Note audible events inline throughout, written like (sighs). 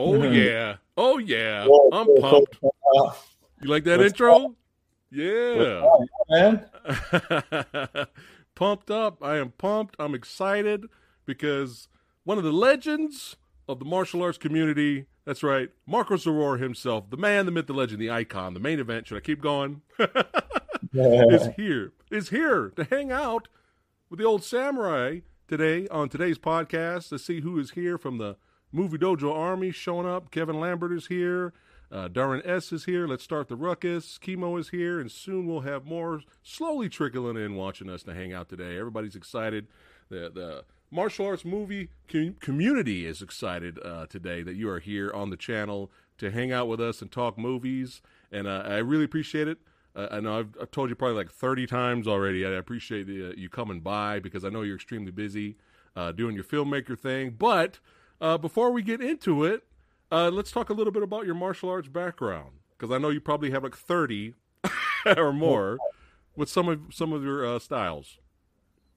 Oh yeah. Oh yeah. I'm pumped. You like that intro? Yeah. man. (laughs) pumped up. I am pumped. I'm excited because one of the legends of the martial arts community, that's right, Marko Zaror himself, the man, the myth, the legend, the icon, the main event, should I keep going? (laughs) yeah. is here. Is here to hang out with the old samurai today on today's podcast to see who is here from the Movie Dojo Army showing up. Kevin Lambert is here. Uh, Darren S is here. Let's start the ruckus. Chemo is here, and soon we'll have more slowly trickling in watching us to hang out today. Everybody's excited. The the martial arts movie com- community is excited uh, today that you are here on the channel to hang out with us and talk movies, and uh, I really appreciate it. Uh, I know I've, I've, told you probably like 30 times already. I appreciate the, uh, you coming by because I know you're extremely busy uh, doing your filmmaker thing, but uh, before we get into it, uh, let's talk a little bit about your martial arts background because I know you probably have like thirty (laughs) or more with some of some of your uh, styles.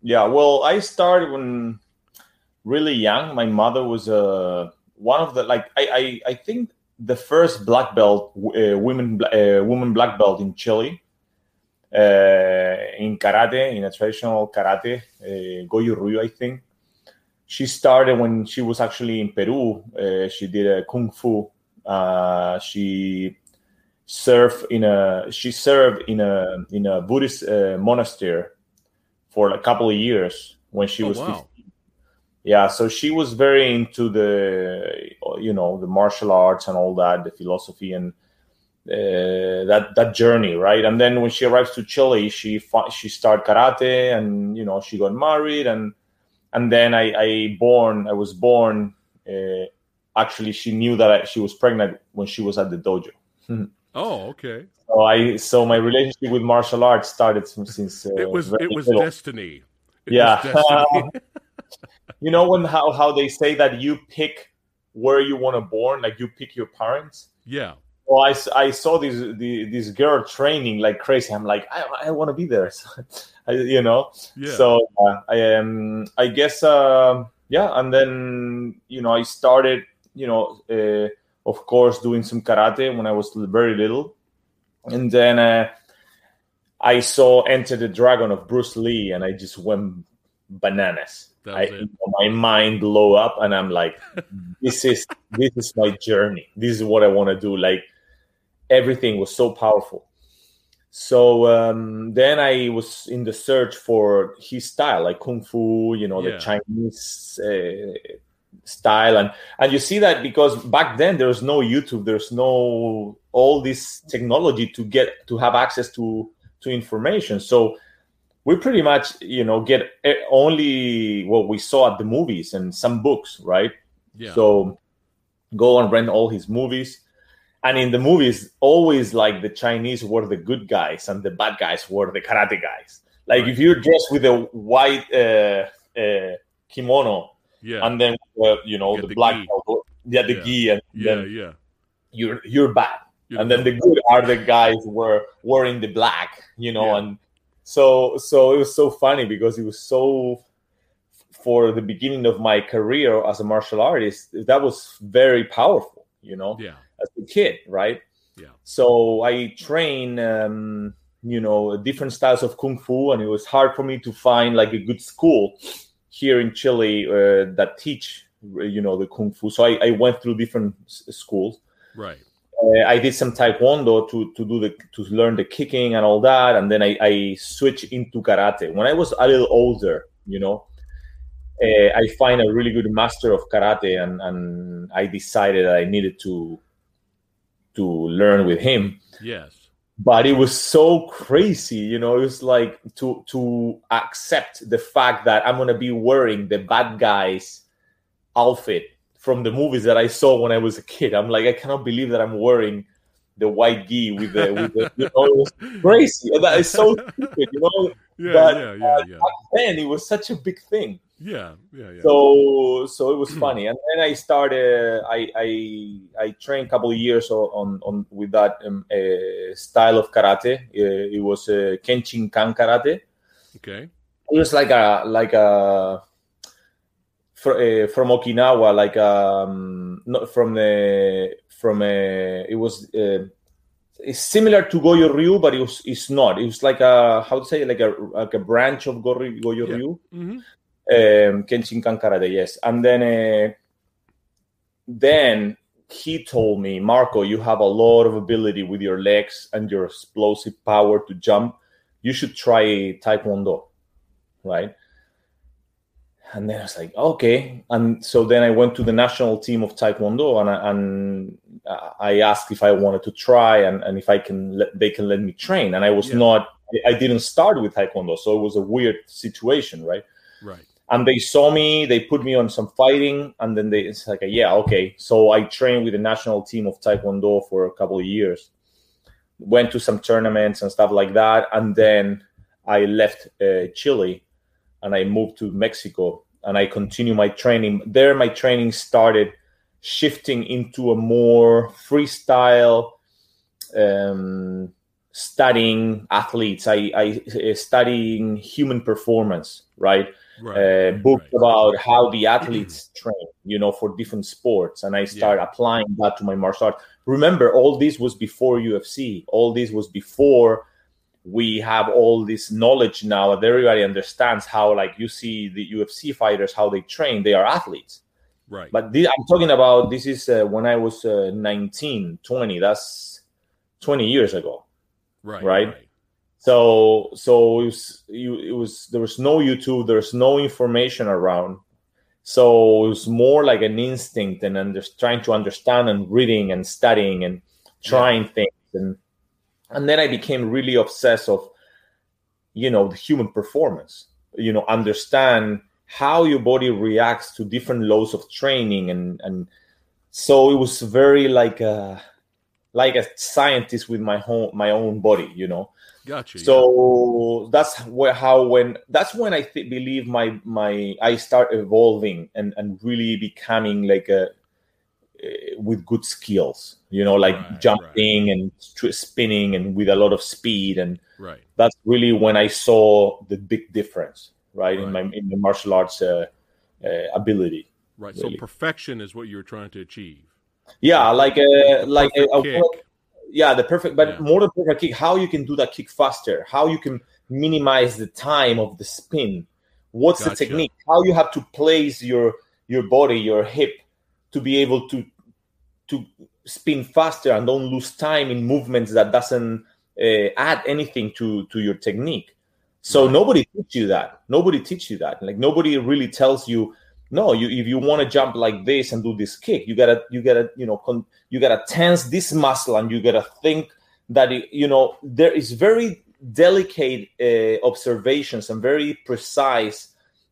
Yeah, well, I started when really young. My mother was uh, one of the like I I, I think the first black belt uh, women uh, woman black belt in Chile uh, in karate in a traditional karate uh, Goju Ryu I think she started when she was actually in Peru. Uh, she did a kung fu. Uh, she served in a she served in a in a Buddhist uh, monastery for a couple of years when she Oh, was wow. 15. Yeah, so she was very into the you know the martial arts and all that, the philosophy and uh, that that journey, right? And then when she arrives to Chile, she she started karate, and you know she got married, and and then I, I born I was born. Uh, actually, she knew that I, she was pregnant when she was at the dojo. (laughs) Oh, okay. So I so my relationship with martial arts started since, since uh, It was it was little. destiny. It Yeah. was destiny. (laughs) (laughs) you know when how how they say that you pick where you want to born, like you pick your parents. yeah. Well, I, I saw this the, this girl training like crazy. I'm like, I, I want to be there. You know. Yeah. So uh, I um I guess uh, yeah, and then you know I started you know uh, of course doing some karate when I was very little, and then uh, I saw Enter the Dragon of Bruce Lee, and I just went bananas. I, was it. my mind blew up, and I'm like, (laughs) this is this is my journey. This is what I want to do. Like everything was so powerful. So um, then I was in the search for his style, like kung fu, you know, Yeah. the Chinese uh, style, and and you see that because back then there's no YouTube, there's no all this technology to get to have access to to information. So we pretty much, you know, get eh, only what we saw at the movies and some books, right? Yeah. So go and rent all his movies. And in the movies, always like the Chinese were the good guys and the bad guys were the karate guys. Like Right. if you're dressed with a white uh, uh, kimono yeah. and then uh, you know Get the, the black belt, yeah, the Yeah. gi, and yeah. then Yeah. you're you're bad. You're and then the good are the guys were wearing the black, you know, Yeah. and so so it was so funny because it was so for the beginning of my career as a martial artist, that was very powerful, you know, yeah. As a kid, right? Yeah. So I train, um, you know, different styles of kung fu, and it was hard for me to find like a good school here in Chile uh, that teach, you know, the kung fu. So I, I went through different s- schools. Right. Uh, I did some taekwondo to to do the to learn the kicking and all that, and then I, I switched into karate. When I was a little older, you know, uh, I find a really good master of karate, and and I decided I needed to to learn with him. Yes. but it was so crazy you know it was like to to accept the fact that i'm going to be wearing the bad guys outfit from the movies that i saw when i was a kid i'm like i cannot believe that i'm wearing the white gi with the, with the you know, it was crazy that is so (laughs) stupid you know Yeah, but yeah, yeah, yeah. back then it was such a big thing Yeah, yeah, yeah. so so it was (clears throat) funny. And then i started i i i trained a couple of years on on, with that um, uh, style of karate. Uh, it was uh, kenshin kan karate. Okay. it was like a like a fr- uh, from okinawa like um not from the from a it was uh, it's similar to goju ryu but it was it's not. It was like a how to say like a like a branch of goju, goju Yeah. ryu. Hmm um, Kenshinkan Karate, yes. And then, uh, then he told me, Marko, you have a lot of ability with your legs and your explosive power to jump. You should try Taekwondo, right? And then I was like, okay. And so then I went to the national team of Taekwondo, and I, and I asked if I wanted to try and, and if I can let, they can let me train. And I was Yeah. not. I didn't start with Taekwondo, so it was a weird situation, right? And they saw me they put me on some fighting and then they it's like yeah okay. So i trained with the national team of taekwondo for a couple of years. Went to some tournaments and stuff like that and then i left uh, chile and i moved to mexico and i continue my training. There my training started shifting into a more freestyle um, studying athletes. I i uh, studying human performance right Right. uh, books right. about how the (clears throat) athletes train, you know, for different sports, and I start applying that to my martial art. Remember, all this was before UFC. All this was before we have all this knowledge now that everybody understands how, like, you see the UFC fighters how they train. They are athletes, Right. but this, I'm talking about this is uh, when I was uh, 19, 20. That's 20 years ago. right. right? So so it was you it was there was no YouTube, there's no information around. So it was more like an instinct and under, trying to understand and reading and studying and trying things and and then I became really obsessed of you know the human performance. You know, understand how your body reacts to different loads of training and and so it was very like a like a scientist with my home my own body, you know Gotcha. yeah. so that's where how when that's when i th- believe my my i start evolving and and really becoming like a uh, with good skills you know like Right, jumping and st- spinning and with a lot of speed and right. that's really when i saw the big difference right, in my in the martial arts uh, uh, ability Right. So perfection is what you're trying to achieve. yeah like a like a, Perfect a kick. Yeah the perfect but Yeah. more than perfect kick how you can do that kick faster how you can minimize the time of the spin. What's the technique? How you have to place your your body your hip to be able to to spin faster and don't lose time in movements that doesn't uh, add anything to to your technique. So Right. nobody teach you that. Nobody teach you that. Like nobody really tells you no you if you want to jump like this and do this kick you gotta you gotta you know con- you gotta tense this muscle and you gotta think that it, you know there is very delicate uh, observations and very precise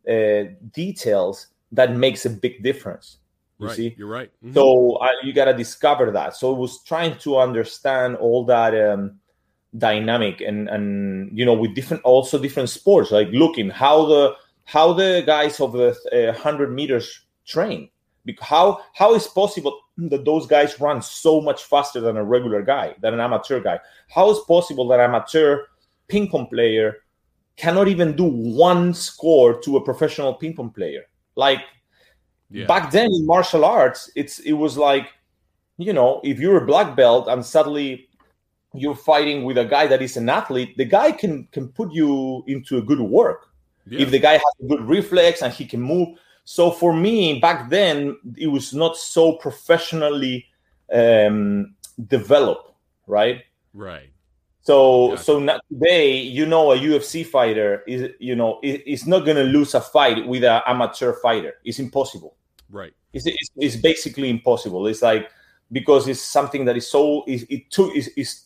uh, details that makes a big difference you right. see You're right. Mhm. so uh, you got to discover that so it was trying to understand all that um, dynamic and and you know with different also different sports like looking how the how the guys of the uh, 100 meters train. How how is possible that those guys run so much faster than a regular guy than an amateur guy? How is possible that amateur ping pong player cannot even do one score to a professional ping pong player? Like yeah. back then in martial arts it's it was like you know if you're a black belt and suddenly you're fighting with a guy that is an athlete the guy can can put you into a good work yeah. if the guy has a good reflex and he can move so for me back then it was not so professionally um developed right right. so Gotcha. so not today you know a ufc fighter is you know is, is not going to lose a fight with an amateur fighter it's impossible Right. it's, it's, it's basically impossible. It's like because it's something that is so it, it took is is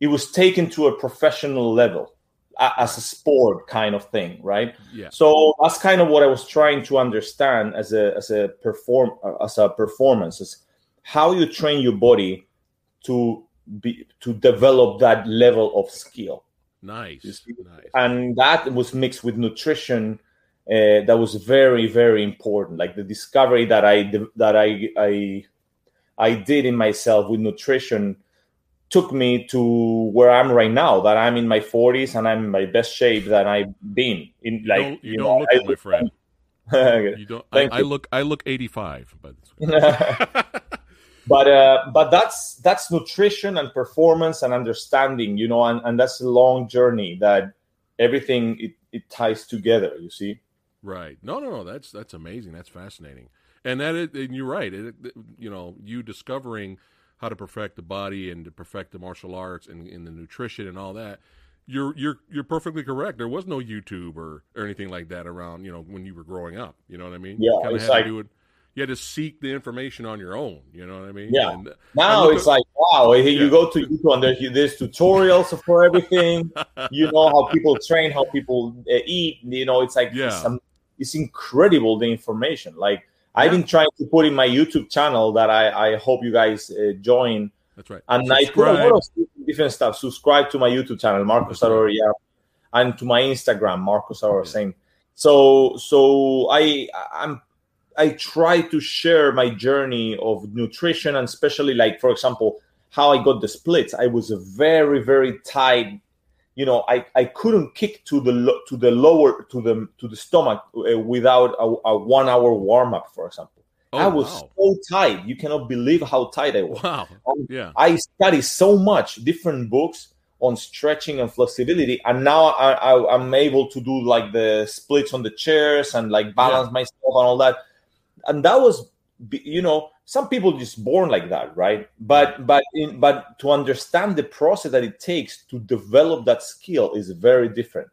it was taken to a professional level as a sport kind of thing, right? Yeah. So that's kind of what I was trying to understand as a as a perform as a performance is how you train your body to be to develop that level of skill. Nice. Nice. And that was mixed with nutrition. Uh, that was very very important. Like the discovery that I that I I I did in myself with nutrition took me to where I'm right now. That I'm in my 40s and I'm in my best shape that I've been in. Like don't, you, you don't know, look I- my friend. (laughs) You don't. I, Thank I you. look. I look 85. But (laughs) (laughs) but uh, but that's that's nutrition and performance and understanding, you know, and, and that's a long journey that everything it, it ties together. You see. right. No, no, no. That's that's amazing. That's fascinating. And that is, and you're right. It- you know, you discovering how to perfect the body and to perfect the martial arts and, and the nutrition and all that. You're you're you're perfectly correct. There was no YouTube or, or anything like that around. You know, when you were growing up. You know what I mean? Yeah, you it's had like- to do it. You had to seek the information on your own. You know what I mean? Yeah. And, Now it's at- like wow, you go to YouTube and there's, there's tutorials for everything. you know how people (laughs) train, how people uh, eat. You know, it's like Yeah. it's, it's incredible the information. Like I've been trying to put in my YouTube channel that I I hope you guys uh, join. that's right. And I put a lot of different stuff. Subscribe to my YouTube channel, Marko Zaror, yeah, and to my Instagram, Marko Zaror, Yeah. same. So, so I, I'm, I try to share my journey of nutrition, and especially like, for example, how I got the splits. I was a very, very tight. You know, I, I couldn't kick to the to the lower to the to the stomach uh, without a, a one hour warm up, for example. Oh, I was wow. so tight. You cannot believe how tight I was. Wow. Um, Yeah. I study so much different books on stretching and flexibility, and now I, I, I'm able to do like the splits on the chairs and like balance myself and all that. And that was, you know, some people just born like that, right? But but in, but to understand the process that it takes to develop that skill is very different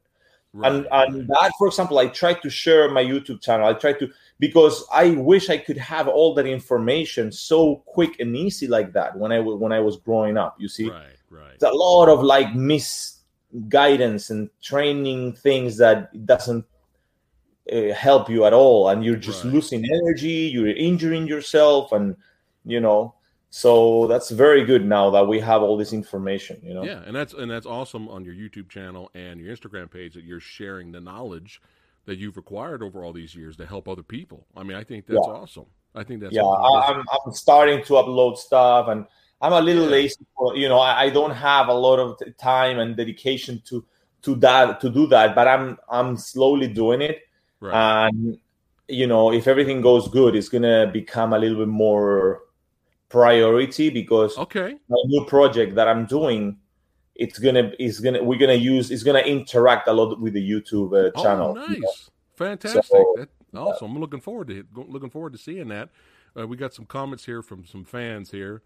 and Right, and that for example i try to share my youtube channel i try to because i wish i could have all that information so quick and easy like that when i when i was growing up you see Right. Right. it's a lot of like misguidance and training things that doesn't uh, help you at all and you're just Right. losing energy you're injuring yourself and you know so that's very good now that we have all this information you know Yeah, and that's and that's awesome on your YouTube channel and your Instagram page that you're sharing the knowledge that you've acquired over all these years to help other people. I mean, I think that's Yeah. awesome. I think that's yeah awesome. I'm, I'm starting to upload stuff and i'm a little Yeah. lazy for, you know I, I don't have a lot of time and dedication to to that to do that but i'm i'm slowly doing it right. and you know if everything goes good it's gonna become a little bit more priority because okay. my new project that i'm doing it's gonna is gonna we're gonna use it's gonna interact a lot with the youtube uh, channel Oh, you know? nice. Fantastic. So- that, awesome. I'm looking forward to it. Looking forward to seeing that. Uh, we got some comments here from some fans here.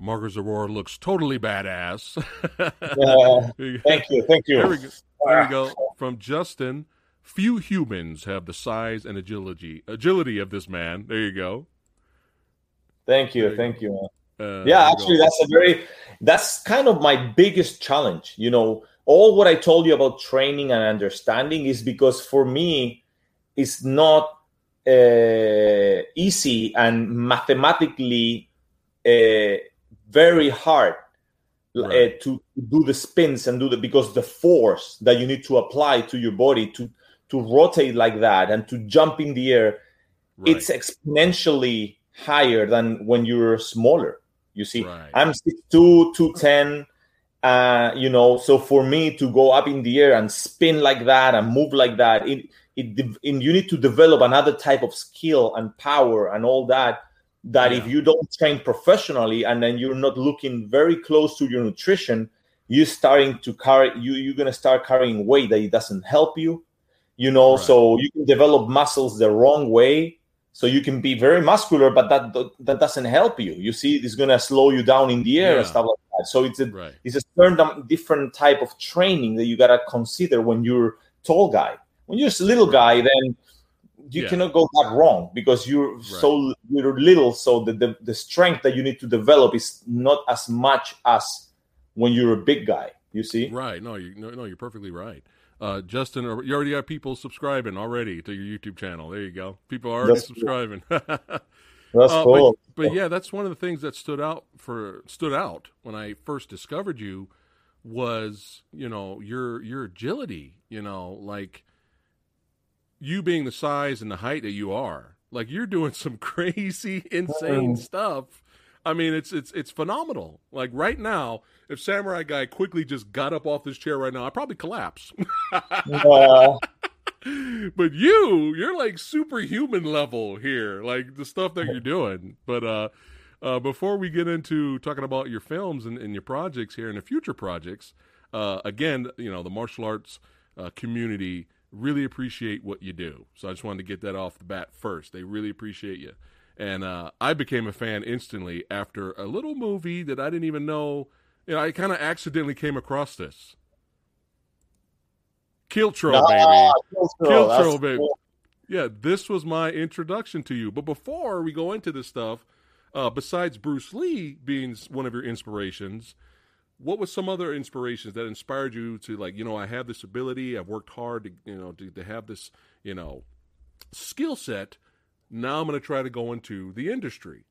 Marko Zaror looks totally badass. (laughs) Yeah. There you go. thank you thank you There we go. There we go. From Justin, few humans have the size and agility agility of this man. There you go. thank you you thank you man. Uh, yeah actually that's a very that's kind of my biggest challenge you know all what i told you about training and understanding is because for me it's not uh, easy and mathematically uh, very hard uh, to do the spins and do the because the force that you need to apply to your body to to rotate like that and to jump in the air Right. it's exponentially higher than when you're smaller. You see, Right. I'm 6'2, 210. Uh, you know, so for me to go up in the air and spin like that and move like that, it, it, and you need to develop another type of skill and power and all that. That if you don't train professionally and then you're not looking very close to your nutrition, you're starting to carry you. You're gonna start carrying weight that it doesn't help you. You know, Right. so you can develop muscles the wrong way so you can be very muscular but that that doesn't help you you see it's going to slow you down in the air and stuff like that so it's a right. it's a certain different type of training that you got to consider when you're tall guy when you're a little guy then you Yeah. cannot go that wrong because you're so you're little so the, the the strength that you need to develop is not as much as when you're a big guy. You see? Right. No, you no, no you're perfectly right. Uh, Justin, you already got people subscribing already to your YouTube channel. There you go. People are already That's subscribing. (laughs) That's Uh, cool. But, but yeah, that's one of the things that stood out for stood out when I first discovered you was you know your your agility. You know, like you being the size and the height that you are. Like you're doing some (laughs) crazy, insane Mm. stuff. I mean, it's it's it's phenomenal. Like right now, if Samurai Guy quickly just got up off his chair right now, I'd probably collapse. (laughs) Uh, but you, you're like superhuman level here, like the stuff that you're doing. But uh, uh, before we get into talking about your films and, and your projects here and the future projects, uh, again, you know, the martial arts uh, community really appreciate what you do. So I just wanted to get that off the bat first. They really appreciate you. And uh, I became a fan instantly after a little movie that I didn't even know. You know, I kind of accidentally came across this. Kiltro, baby. ah, Kiltro, that's Kiltro, baby. cool. Yeah, this was my introduction to you. But before we go into this stuff, uh, besides Bruce Lee being one of your inspirations, what was some other inspirations that inspired you to like, you know, I have this ability, I've worked hard to, you know, to, to have this, you know, skill set. Now I'm going to try to go into the industry,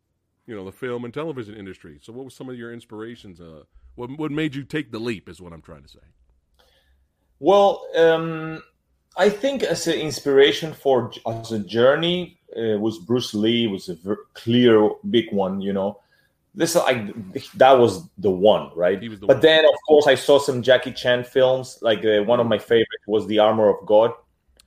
you know, the film and television industry. So, what was some of your inspirations? Uh, what what made you take the leap? Is what I'm trying to say. Well, um, I think as an inspiration for as a journey uh, was Bruce Lee was a ver- clear big one. You know, this like that was the one, right? He was the But one. then, of course, I saw some Jackie Chan films. Like uh, one of my favorites was The Armor of God,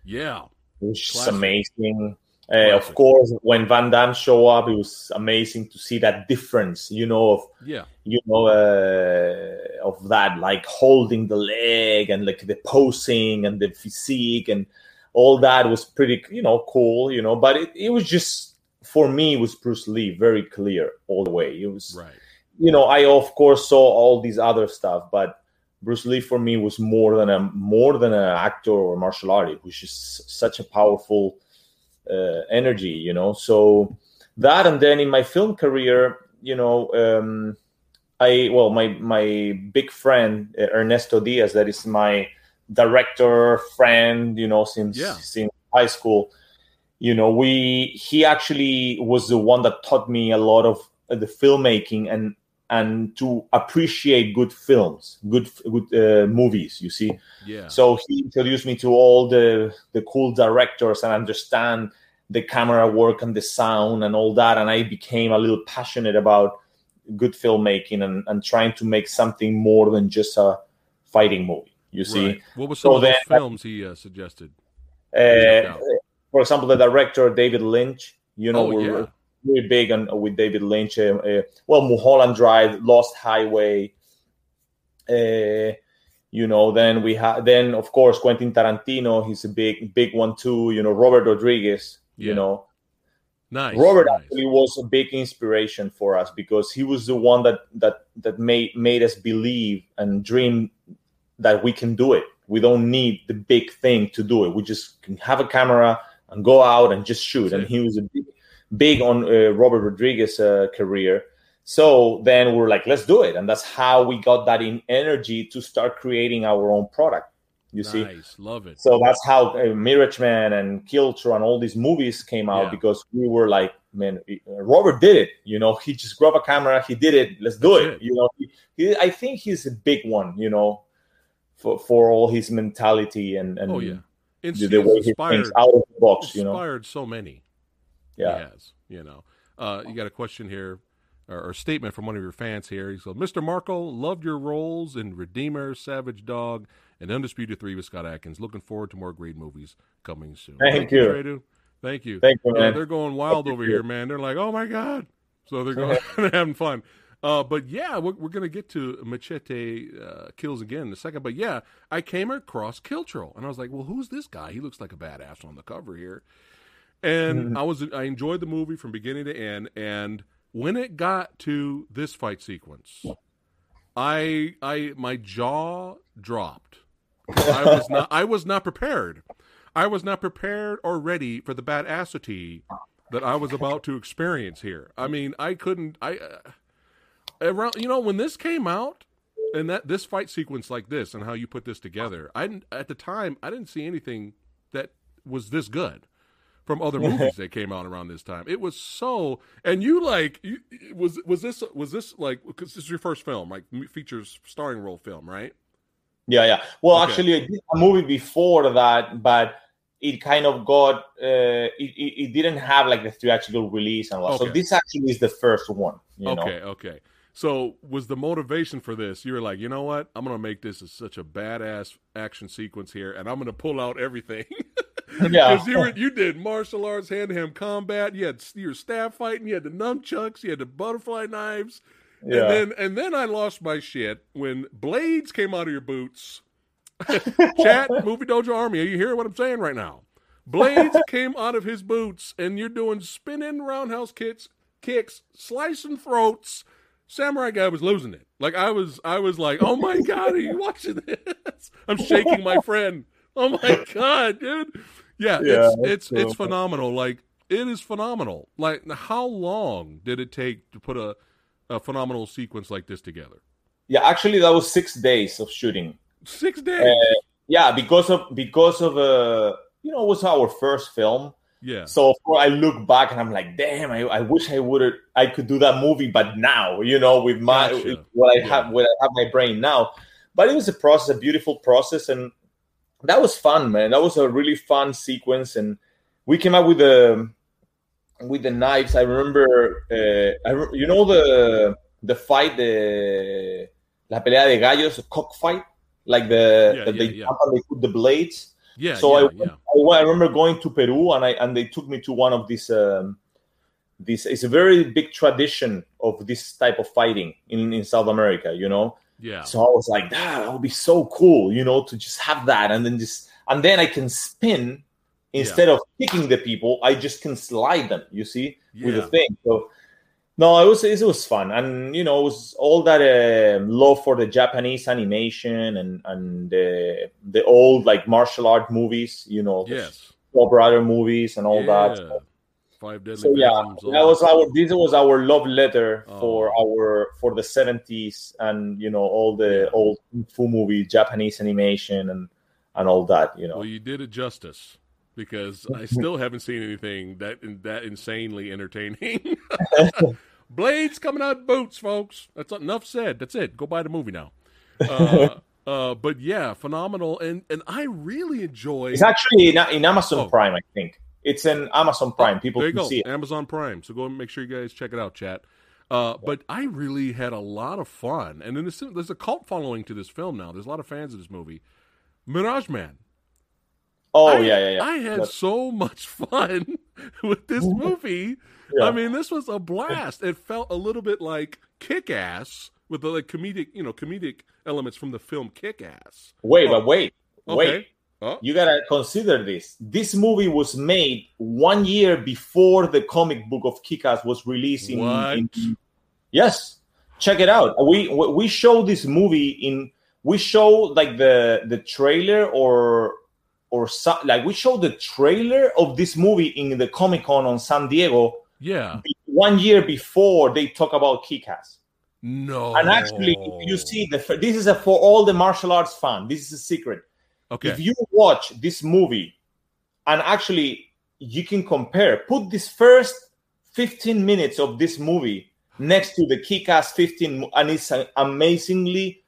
Yeah, which is amazing. Uh, of course, when Van Damme show up, it was amazing to see that difference. You know, of yeah, you know uh, of that like holding the leg and like the posing and the physique and all that was pretty you know cool you know but it, it was just for me was bruce lee very clear all the way it was right. you know i of course saw all these other stuff but bruce lee for me was more than a more than an actor or martial artist which is such a powerful energy you know so that and then in my film career you know um, I well, my my big friend uh, Ernesto Diaz, that is my director friend, you know, since Yeah. since high school. You know, we he actually was the one that taught me a lot of uh, the filmmaking and and to appreciate good films, good good uh, movies. You see, Yeah, so he introduced me to all the the cool directors and understand the camera work and the sound and all that. And I became a little passionate about good filmmaking and, and trying to make something more than just a fighting movie. You see, Right. What was some So of then- films he uh, suggested? uh, for example, the director David Lynch. You know, Oh, we're yeah. Really big on with David Lynch. Uh, uh, well, Mulholland Drive, Lost Highway. Uh, you know, then we have then of course Quentin Tarantino. He's a big big one too. You know, Robert Rodriguez. Yeah. You know, Nice. Robert nice. actually was a big inspiration for us because he was the one that that that made made us believe and dream that we can do it. We don't need the big thing to do it. We just can have a camera and go out and just shoot. That's And it. he was a big, big on uh, Robert Rodriguez' uh, career. So then we're like, let's do it, and that's how we got that in energy to start creating our own product. You see, nice. Love it. so that's how uh, Mirage Man and Kiltro and all these movies came out Yeah. because we were like, man, uh, Robert did it. You know, he just grabbed a camera, he did it. Let's do it. it. You know, he, he, I think he's a big one. You know, for for all his mentality and and oh yeah. It's, the, the way he inspired, thinks out of the box. You know, inspired so many. Yeah. He has. You know. Uh, you got a question here, or, or a statement from one of your fans here. He said, "Mr. Marko, loved your roles in Redeemer, Savage Dog, and Undisputed Three with Scott Adkins. Looking forward to more great movies coming soon." Thank you. Thank you. Thank you, Yeah, man. they're going wild over you. here, man. They're like, "Oh my god!" So they're going, (laughs) (laughs) they're having fun. Uh, but yeah, we're, we're gonna get to Machete uh, kills again in a second. But yeah, I came across Kiltro, and I was like, "Well, who's this guy? He looks like a badass on the cover here." And I was I enjoyed the movie from beginning to end. And when it got to this fight sequence, I I my jaw dropped. I was not I was not prepared. I was not prepared or ready for the badassity that I was about to experience here. I mean, I couldn't I uh, around you know when this came out and that this fight sequence like this and how you put this together, I didn't, at the time I didn't see anything that was this good from other movies that came out around this time. It was so, and you like you, was was this was this like because this is your first film, like features starring role film, right? Yeah, yeah. Well, Okay. actually, I did a movie before that, but it kind of got uh, it, it, didn't have like the theatrical release and all. So this actually is the first one. You okay, know? okay. So was the motivation for this? You were like, you know what? I'm gonna make this as such a badass action sequence here, and I'm gonna pull out everything. (laughs) Yeah. (laughs) Because you were, you did martial arts, hand to hand combat. You had your staff fighting. You had the nunchucks. You had the butterfly knives. Yeah. And then and then I lost my shit when blades came out of your boots. (laughs) Chat movie dojo army. Are you hearing what I'm saying right now? Blades (laughs) came out of his boots, and you're doing spinning roundhouse kicks, kicks, slicing throats. Samurai guy was losing it. Like I was, I was like, "Oh my god, are you watching this?" I'm shaking my friend. Oh my god, dude. Yeah, Yeah, it's it's cool. it's phenomenal. Like it is phenomenal. Like how long did it take to put a a phenomenal sequence like this together? yeah, actually, that was six days of shooting. Six days. Uh, yeah, because of because of uh, you know, it was our first film. yeah. So I look back and I'm like, damn, I, I wish I would have I could do that movie, but now, you know, with my Gotcha. with what I Yeah. have what I have my brain now. But it was a process, a beautiful process, and that was fun, man. That was a really fun sequence, and we came up with the with the knives. I remember, uh, I re- you know the the fight, the la pelea de gallos, cockfight, like the Yeah, that they yeah, yeah. they put the blades. Yeah, So yeah, I, yeah. I, I remember going to Peru and I and they took me to one of these. Um, this it's a very big tradition of this type of fighting in, in South America, you know. Yeah. So I was like, that, would be so cool, you know, to just have that and then just and then I can spin instead of kicking the people, I just can slide them, you see, with the thing. So no, it was it was fun, and you know, it was all that uh, love for the Japanese animation and and uh, the old like martial art movies, you know, the Yes. Brother movies and all yeah. that. Five deadly So yeah, that was our this was our love letter Oh. for our for the seventies and you know all the old kung fu movie Japanese animation and and all that, you know. Well, you did it justice because I (laughs) still haven't seen anything that that insanely entertaining. (laughs) (laughs) Blades coming out boots, folks. That's enough said. That's it. Go buy the movie now. Uh, uh, but yeah, phenomenal, and and I really enjoy. It's actually in, in Amazon Oh. Prime, I think. It's in Amazon Prime. People there you can go, see it. Amazon Prime. So go and make sure you guys check it out, chat. Uh, but I really had a lot of fun, and then there's, a cult following to this film now. There's a lot of fans of this movie. Mirage Man. Oh I, yeah, yeah, yeah. I had But- so much (laughs) fun with this movie. Yeah. I mean, this was a blast. It felt a little bit like Kick Ass with the like comedic, you know, comedic elements from the film Kick Ass. Wait, but wait, Okay. wait. You gotta consider this. This movie was made one year before the comic book of Kick-Ass was released. In, What? in- yes, check it out. We we show this movie in. We show like the the trailer or or so, like we show the trailer of this movie in the Comic Con on San Diego yeah. one year before they talk about Kick-Ass. No. And actually, if you see the this is a, for all the martial arts fan. This is a secret. Okay. If you watch this movie, and actually you can compare, put this first 15 minutes of this movie next to the Kick-Ass 15, and it's amazingly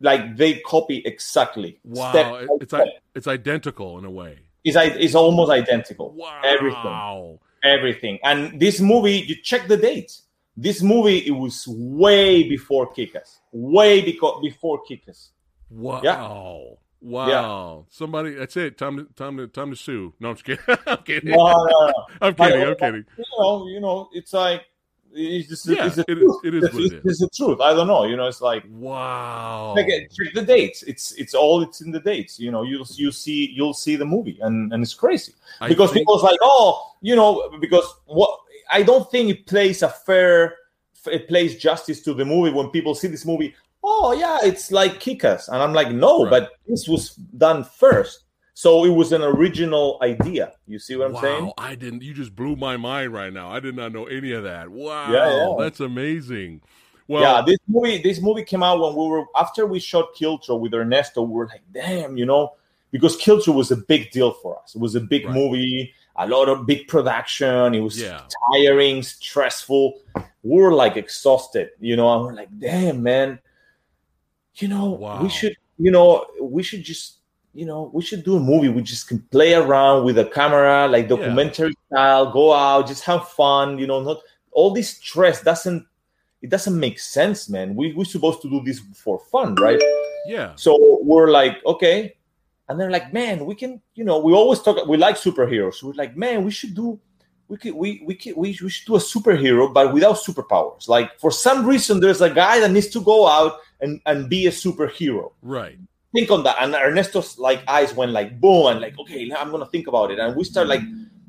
like they copy exactly. wow. Step it's step. it's identical in a way. It's, it's almost identical. Wow. Everything. Everything. And this movie, you check the date. This movie, it was way before Kick-Ass. Way beco- before Kick-Ass. Wow. Wow. Somebody that's it. Time to time to time to sue. No, I'm just kidding. (laughs) I'm kidding. No, no, no. (laughs) I'm kidding. I'm kidding. you know, you know, it's like it's just Yeah, it's the it is- truth. it is It's, it's- the truth. I don't know. You know, it's like Wow. like, check the dates. It's it's all it's in the dates. You know, you you see you'll see the movie and and it's crazy because think- people's like, oh, you know, because what I don't think it plays a fair it plays justice to the movie when people see this movie. Oh yeah, it's like Kick-Ass, and I'm like, no, Right. but this was done first. So it was an original idea. You see what I'm wow, saying? I didn't. You just blew my mind right now. I did not know any of that. Wow, Yeah, yeah. that's amazing. Well, yeah, this movie this movie came out when we were after we shot Kiltro with Ernesto. We were like, damn, you know, because Kiltro was a big deal for us. It was a big Right. movie, a lot of big production. It was Yeah. tiring, stressful. We were like exhausted, you know. And we're like, damn, man, you know, Wow. we should, you know, we should just, you know, we should do a movie. We just can play around with a camera, like Yeah. documentary style, go out, just have fun, you know, not all this stress doesn't it doesn't make sense, man. We we're supposed to do this for fun, right? yeah, So we're like, okay. And they're like, man, we can, you know, we always talk we like superheroes. We're like, man, we should do we could we we could we, we should do a superhero, but without superpowers. Like for some reason there's a guy that needs to go out and, and be a superhero right. think on that. And Ernesto's like eyes went like boom, and like, okay, now I'm gonna think about it. And we start like,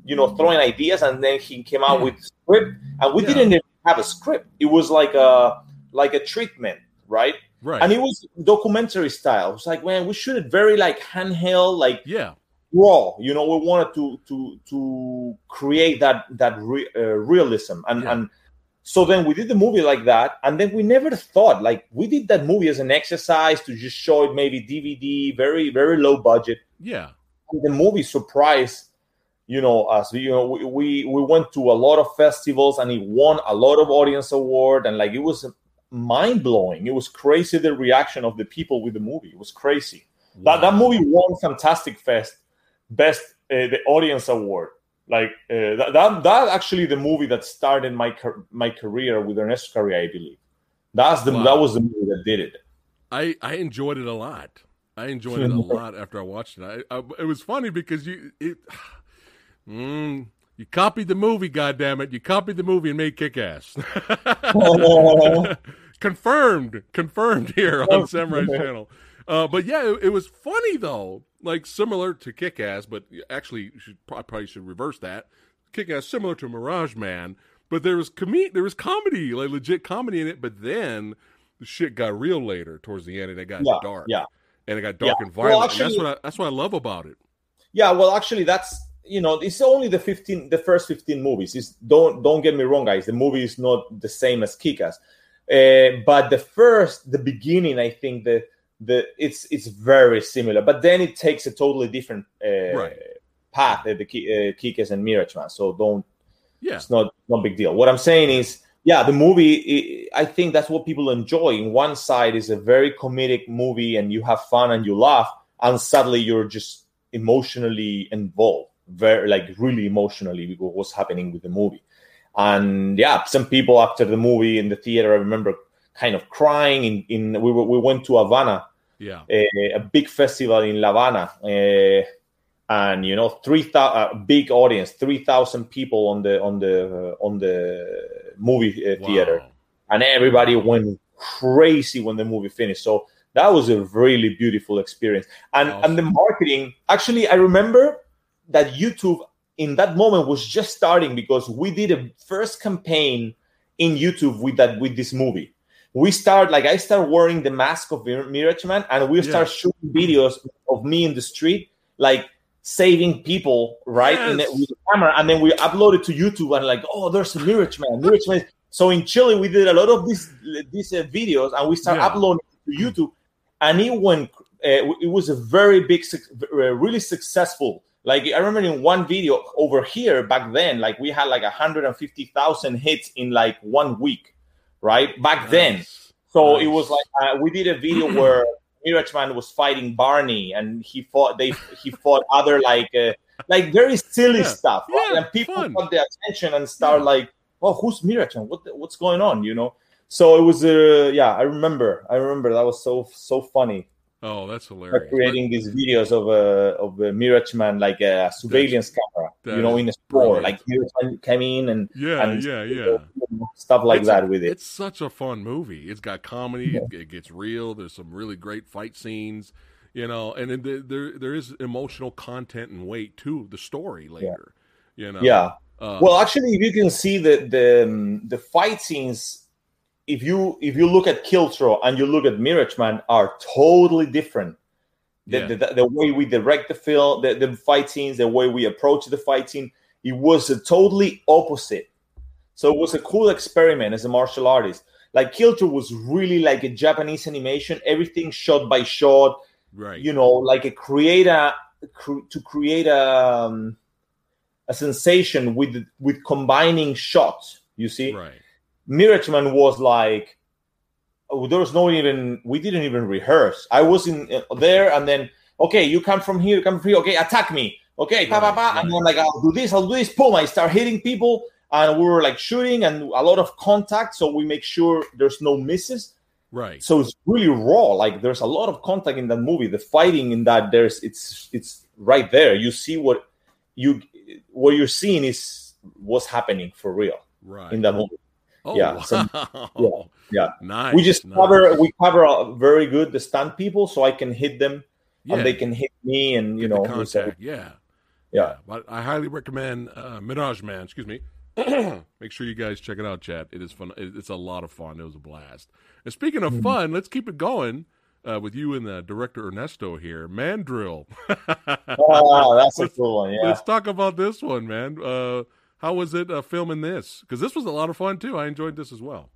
you know, throwing ideas, and then he came out Yeah. with script, and we Yeah. didn't even have a script. It was like a like a treatment, right? Right. And it was documentary style. It was like, man, we shoot it very like handheld, like yeah. raw. You know, we wanted to to to create that that re- uh, realism, and Yeah. and so then we did the movie like that, and then we never thought like we did that movie as an exercise to just show it maybe DVD, very very low budget. Yeah. And the movie surprised you know us. You know, we, we we went to a lot of festivals, and it won a lot of audience award, and like it was mind blowing. It was crazy the reaction of the people with the movie. It was crazy. That that movie won Fantastic Fest best uh, the audience award. Like uh, that, that that actually the movie that started my my career with Ernesto Carrier, I believe. That's the Wow. that was the movie that did it. I I enjoyed it a lot. I enjoyed it a (laughs) lot after I watched it. I, I, it was funny because you it (sighs) mm, you copied the movie. God damn it! You copied the movie and made kick ass. (laughs) (laughs) confirmed, confirmed here on Samurai channel. Uh, but yeah, it, it was funny though. Like similar to Kick Ass, but actually, you should I probably should reverse that. Kick Ass similar to Mirage Man, but there was com- there was comedy, like legit comedy in it. But then the shit got real later towards the end, and it got Yeah, dark. yeah. and it got dark Yeah. and Well, violent. and that's what I, that's what I love about it. Yeah, well, actually, that's you know, it's only the fifteen, the first fifteen movies. It's, don't don't get me wrong, guys. The movie is not the same as Kick-Ass, uh, but the first, the beginning, I think the the it's it's very similar. But then it takes a totally different uh, Right. path. Uh, the uh, Kick-Ass and Mirage Man. So don't. Yeah, It's not no big deal. What I'm saying is, yeah, the movie. I I think that's what people enjoy. In one side is a very comedic movie, and you have fun and you laugh, and suddenly you're just emotionally involved, very like really emotionally with what's happening with the movie. And yeah, some people after the movie in the theater, I remember kind of crying. In in we we went to Havana yeah, a, a big festival in La Habana, uh, and you know, three thousand big audience, three thousand people on the on the uh, on the movie uh, theater, Wow. and everybody went crazy when the movie finished. So that was a really beautiful experience, and Awesome. and the marketing. Actually, I remember that YouTube in that moment was just starting because we did a first campaign in YouTube with that with this movie we start like I start wearing the mask of Mir- Mirage Man, and we start Yeah. shooting videos of me in the street, like saving people, right, in Yes. the, with the camera, and then we upload it to YouTube, and like, oh, there's a Mirage Man, Mirage Man. So in Chile, we did a lot of these these uh, videos, and we start Yeah. uploading to YouTube, and it went. Uh, it was a very big, uh, really successful. Like I remember in one video over here back then, like we had like 150,000 hits in like one week, right? Back then. So Nice. it was like uh, we did a video (clears throat) where Mirage Man was fighting Barney, and he fought. They he fought other like uh, like very silly Yeah. stuff, right? Yeah, and people fun. got their attention and start Yeah. like, "Oh, who's Mirage Man? What the, what's going on?" You know. So it was uh, yeah, I remember. I remember that was so so funny. Oh, that's hilarious. creating these videos of a of a Mirage Man like a surveillance camera, you know, in a store. brilliant. Like Mirage Man came in and, yeah, and yeah, yeah. stuff like It's- that with it. It's such a fun movie. It's got comedy. It, it gets real. There's some really great fight scenes, you know, and then there there, is emotional content and weight to the story later. You know, Yeah. Uh, well actually if you can see the the um, the fight scenes if you if you look at Kiltro and you look at Mirage Man are totally different the, Yeah. the, the way we direct the film the, the fight scenes the way we approach the fight scene it was a totally opposite so it was a cool experiment as a martial artist like Kiltro was really like a Japanese animation, everything shot by shot. Right. You know, like a create a cr- to create a um, a sensation with with combining shots. You see, right. Mirage Man was like oh, there was no even we didn't even rehearse. I was in uh, there and then okay, you come from here, come from here. Okay, attack me. Okay, pa, pa, pa. Right, and right. then like I'll do this, I'll do this. Boom! I start hitting people, and we were like shooting and a lot of contact, so we make sure there's no misses. Right. So it's really raw. Like there's a lot of contact in that movie. The fighting in that there's it's it's right there. You see what you what you're seeing is what's happening for real Right. in that movie. Oh, yeah, Wow. some- yeah, yeah. Nice. we just nice. cover we cover uh, very good the stunt people, so I can hit them yeah. and they can hit me, and you get know, contact. Yeah. yeah. But I highly recommend uh, Mirage Man. Excuse me. (clears throat) Make sure you guys check it out, chat. It is fun. It's a lot of fun. It was a blast. And speaking Mm-hmm. of fun, let's keep it going uh, with you and the director Ernesto here. Mandrill. Oh, (laughs) that's a cool one. Yeah. Let's talk about this one, man. Uh, how was it uh, filming this? Because this was a lot of fun too. I enjoyed this as well.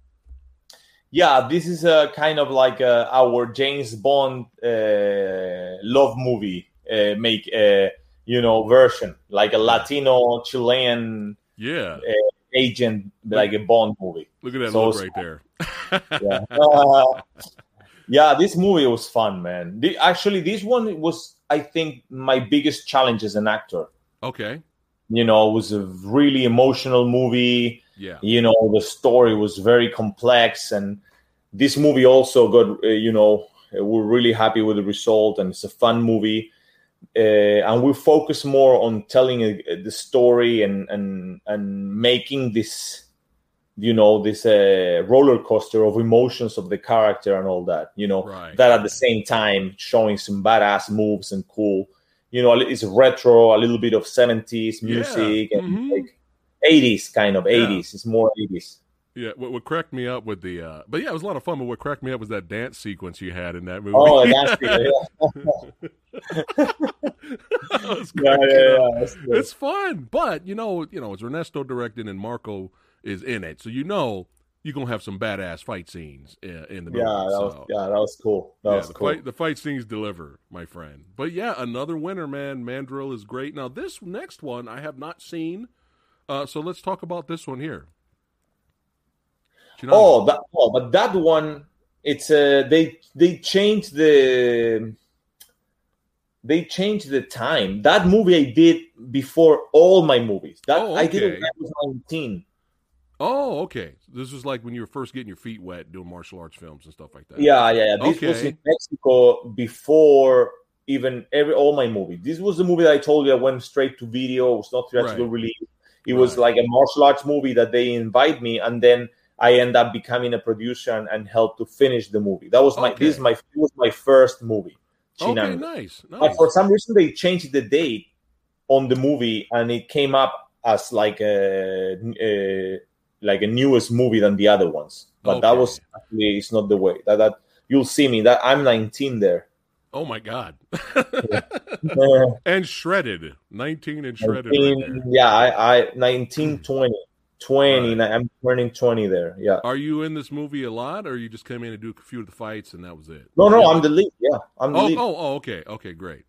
Yeah, this is a kind of like uh, our James Bond uh, love movie uh, make uh, you know version, like a Latino Chilean Yeah. agent, like a Bond movie. Look at that So look right there. (laughs) (laughs) Yeah, Uh, (laughs) yeah, this movie was fun, man. The, actually, this one was, I think, my biggest challenge as an actor. okay. You know, it was a really emotional movie. Yeah. you know the story was very complex and this movie also got uh, you know we're really happy with the result and it's a fun movie uh, and we focus more on telling uh, the story and and and making this you know this uh, roller coaster of emotions of the character and all that you know Right. that at the same time showing some badass moves and cool you know it's retro a little bit of 70s Yeah. music and Mhm. like 80s kind of Yeah. 80s it's more 80s Yeah, what, what cracked me up with the, uh, but yeah, it was a lot of fun. But what cracked me up was that dance sequence you had in that movie. oh (laughs) that's (laughs) yeah. Yeah, yeah, yeah. It's fun, but you know, you know, it's Ernesto directing and Marko is in it, so you know you're gonna have some badass fight scenes in, in the movie. yeah that so. was yeah that was cool that yeah, was the cool fight the fight scenes deliver, my friend. But yeah, another winner, man. Mandrill is great. Now this next one I have not seen, uh, so let's talk about this one here. Oh that oh but that one it's uh they they changed the they changed the time that movie i did before all my movies that Oh, i did it okay. when i was 19 Oh, okay. This was like when you were first getting your feet wet doing martial arts films and stuff like that. yeah yeah, yeah. this was in mexico before even every all my movies this was the movie that i told you i went straight to video it was not theatrical Right. release it was like a martial arts movie that they invite me and then i end up becoming a producer and, and help to finish the movie that was my Okay. this is my it was my first movie Okay, nice. nice. but for some reason they changed the date on the movie and it came up as like a, a like a newest movie than the other ones but that was actually it's not the way that, that you'll see me that i'm 19 there Oh my god. (laughs) Uh, and shredded. 19 and shredded 19, there. yeah i i 19 20 20 Right. i'm turning 20 there yeah Are you in this movie a lot or you just came in to do a few of the fights and that was it? no no Yeah. i'm the lead yeah i'm the Oh, lead oh, oh, okay. Okay, great.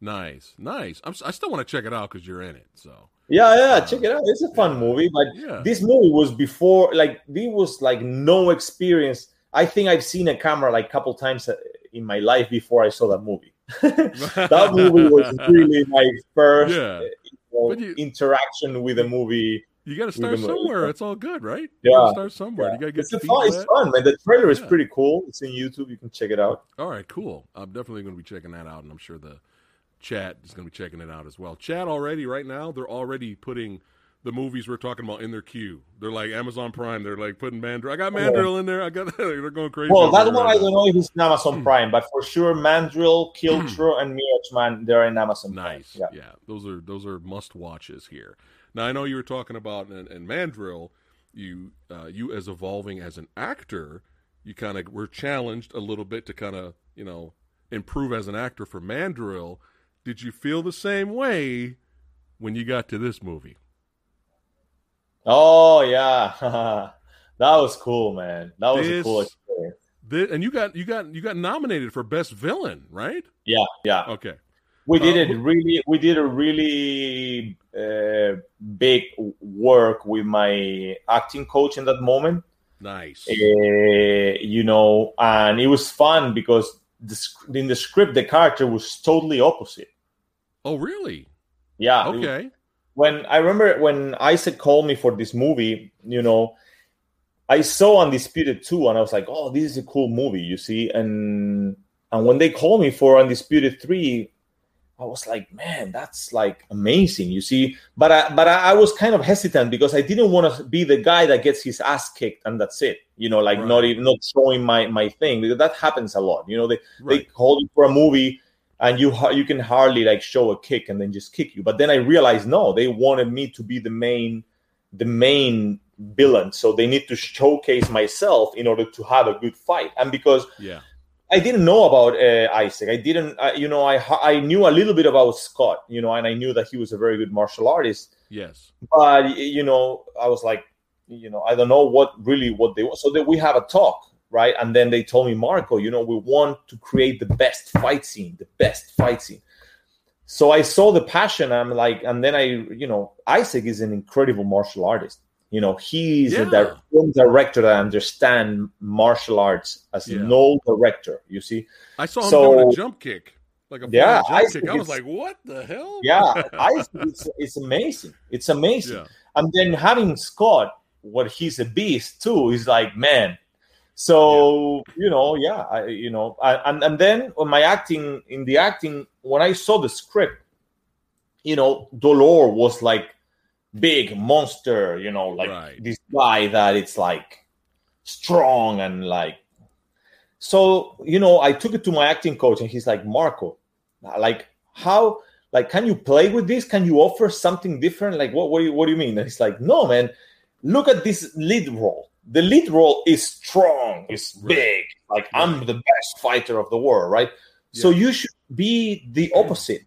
Nice. Nice. I'm, I still want to check it out cuz you're in it. So, Yeah, yeah, check it out. It's a fun movie, but yeah. this movie was before, like, this was like no experience. I think I've seen a camera like a couple times uh, in my life before I saw that movie. (laughs) that movie was really my first Yeah. uh, you know, you- interaction with a movie. You got to start somewhere. It's all good, right? Yeah. You to start somewhere. Yeah. You got to get It's, your a feet fun, it's fun, man. The trailer is Yeah. pretty cool. It's in YouTube. You can check it out. All right, cool. I'm definitely going to be checking that out, and I'm sure the chat is going to be checking it out as well. Chat already right now, they're already putting the movies we're talking about in their queue. They're like Amazon Prime. They're like putting Mandrill. I got Mandrill in there. I got. (laughs) they're going crazy. Well, that one right I don't now. know if it's in Amazon Prime, but for sure, Mandrill, Kiltro, and Mirage Man, they're in Amazon Prime. Nice. Yeah. Yeah. those are those are must watches here. Now I know you were talking about and, in Mandrill, you uh, you as evolving as an actor, you kind of were challenged a little bit to kind of you know improve as an actor for Mandrill. Did you feel the same way when you got to this movie? Oh yeah, (laughs) that was cool, man. That was This- a cool experience. Thi- and you got you got you got nominated for best villain, right? Yeah, yeah. Okay. We did Uh, it really. We did a really uh, big work with my acting coach in that moment. Nice. Uh, you know, and it was fun because the, in the script the character was totally opposite. Oh, really? Yeah. Okay. when I remember when Isaac called me for this movie, you know, I saw Undisputed 2 and I was like, oh, this is a cool movie, you see. And and when they called me for Undisputed 3, I was like, man, that's like amazing, you see. But I but I, I was kind of hesitant because I didn't want to be the guy that gets his ass kicked and that's it. You know, like Right. not even not showing my my thing because that happens a lot. You know, they they Right. call you for a movie and you you can hardly like show a kick and then just kick you. But then i realized no they wanted me to be the main the main villain. So they need to showcase myself in order to have a good fight. And because Yeah. i didn't know about uh, isaac. I didn't uh, you know i i knew a little bit about scott you know and i knew that he was a very good martial artist. Yes. but you know i was like you know i don't know what really what they want so that we have a talk right and then they told me Marko you know we want to create the best fight scene the best fight scene so i saw the passion i'm like and then i you know isaac is an incredible martial artist you know he's a Yeah. film director that understand martial arts as Yeah. no director you see I saw him So- doing a jump kick. Like a Yeah, I kick. I was like, what the hell? yeah (laughs) isaac it's, it's amazing it's amazing Yeah. and then having Scott, what he's a beast too, is like man. So you know, yeah, I, you know, I, and and then on my acting in the acting, when I saw the script, you know, Dolor was like big monster, you know, like Right. this guy that it's like strong and like. So you know, I took it to my acting coach, and he's like, Marko, like how like can you play with this can you offer something different like what what do you, what do you mean and he's like no man look at this lead role the lead role is strong it's Right. big. Like i'm the best fighter of the world right? So you should be the opposite.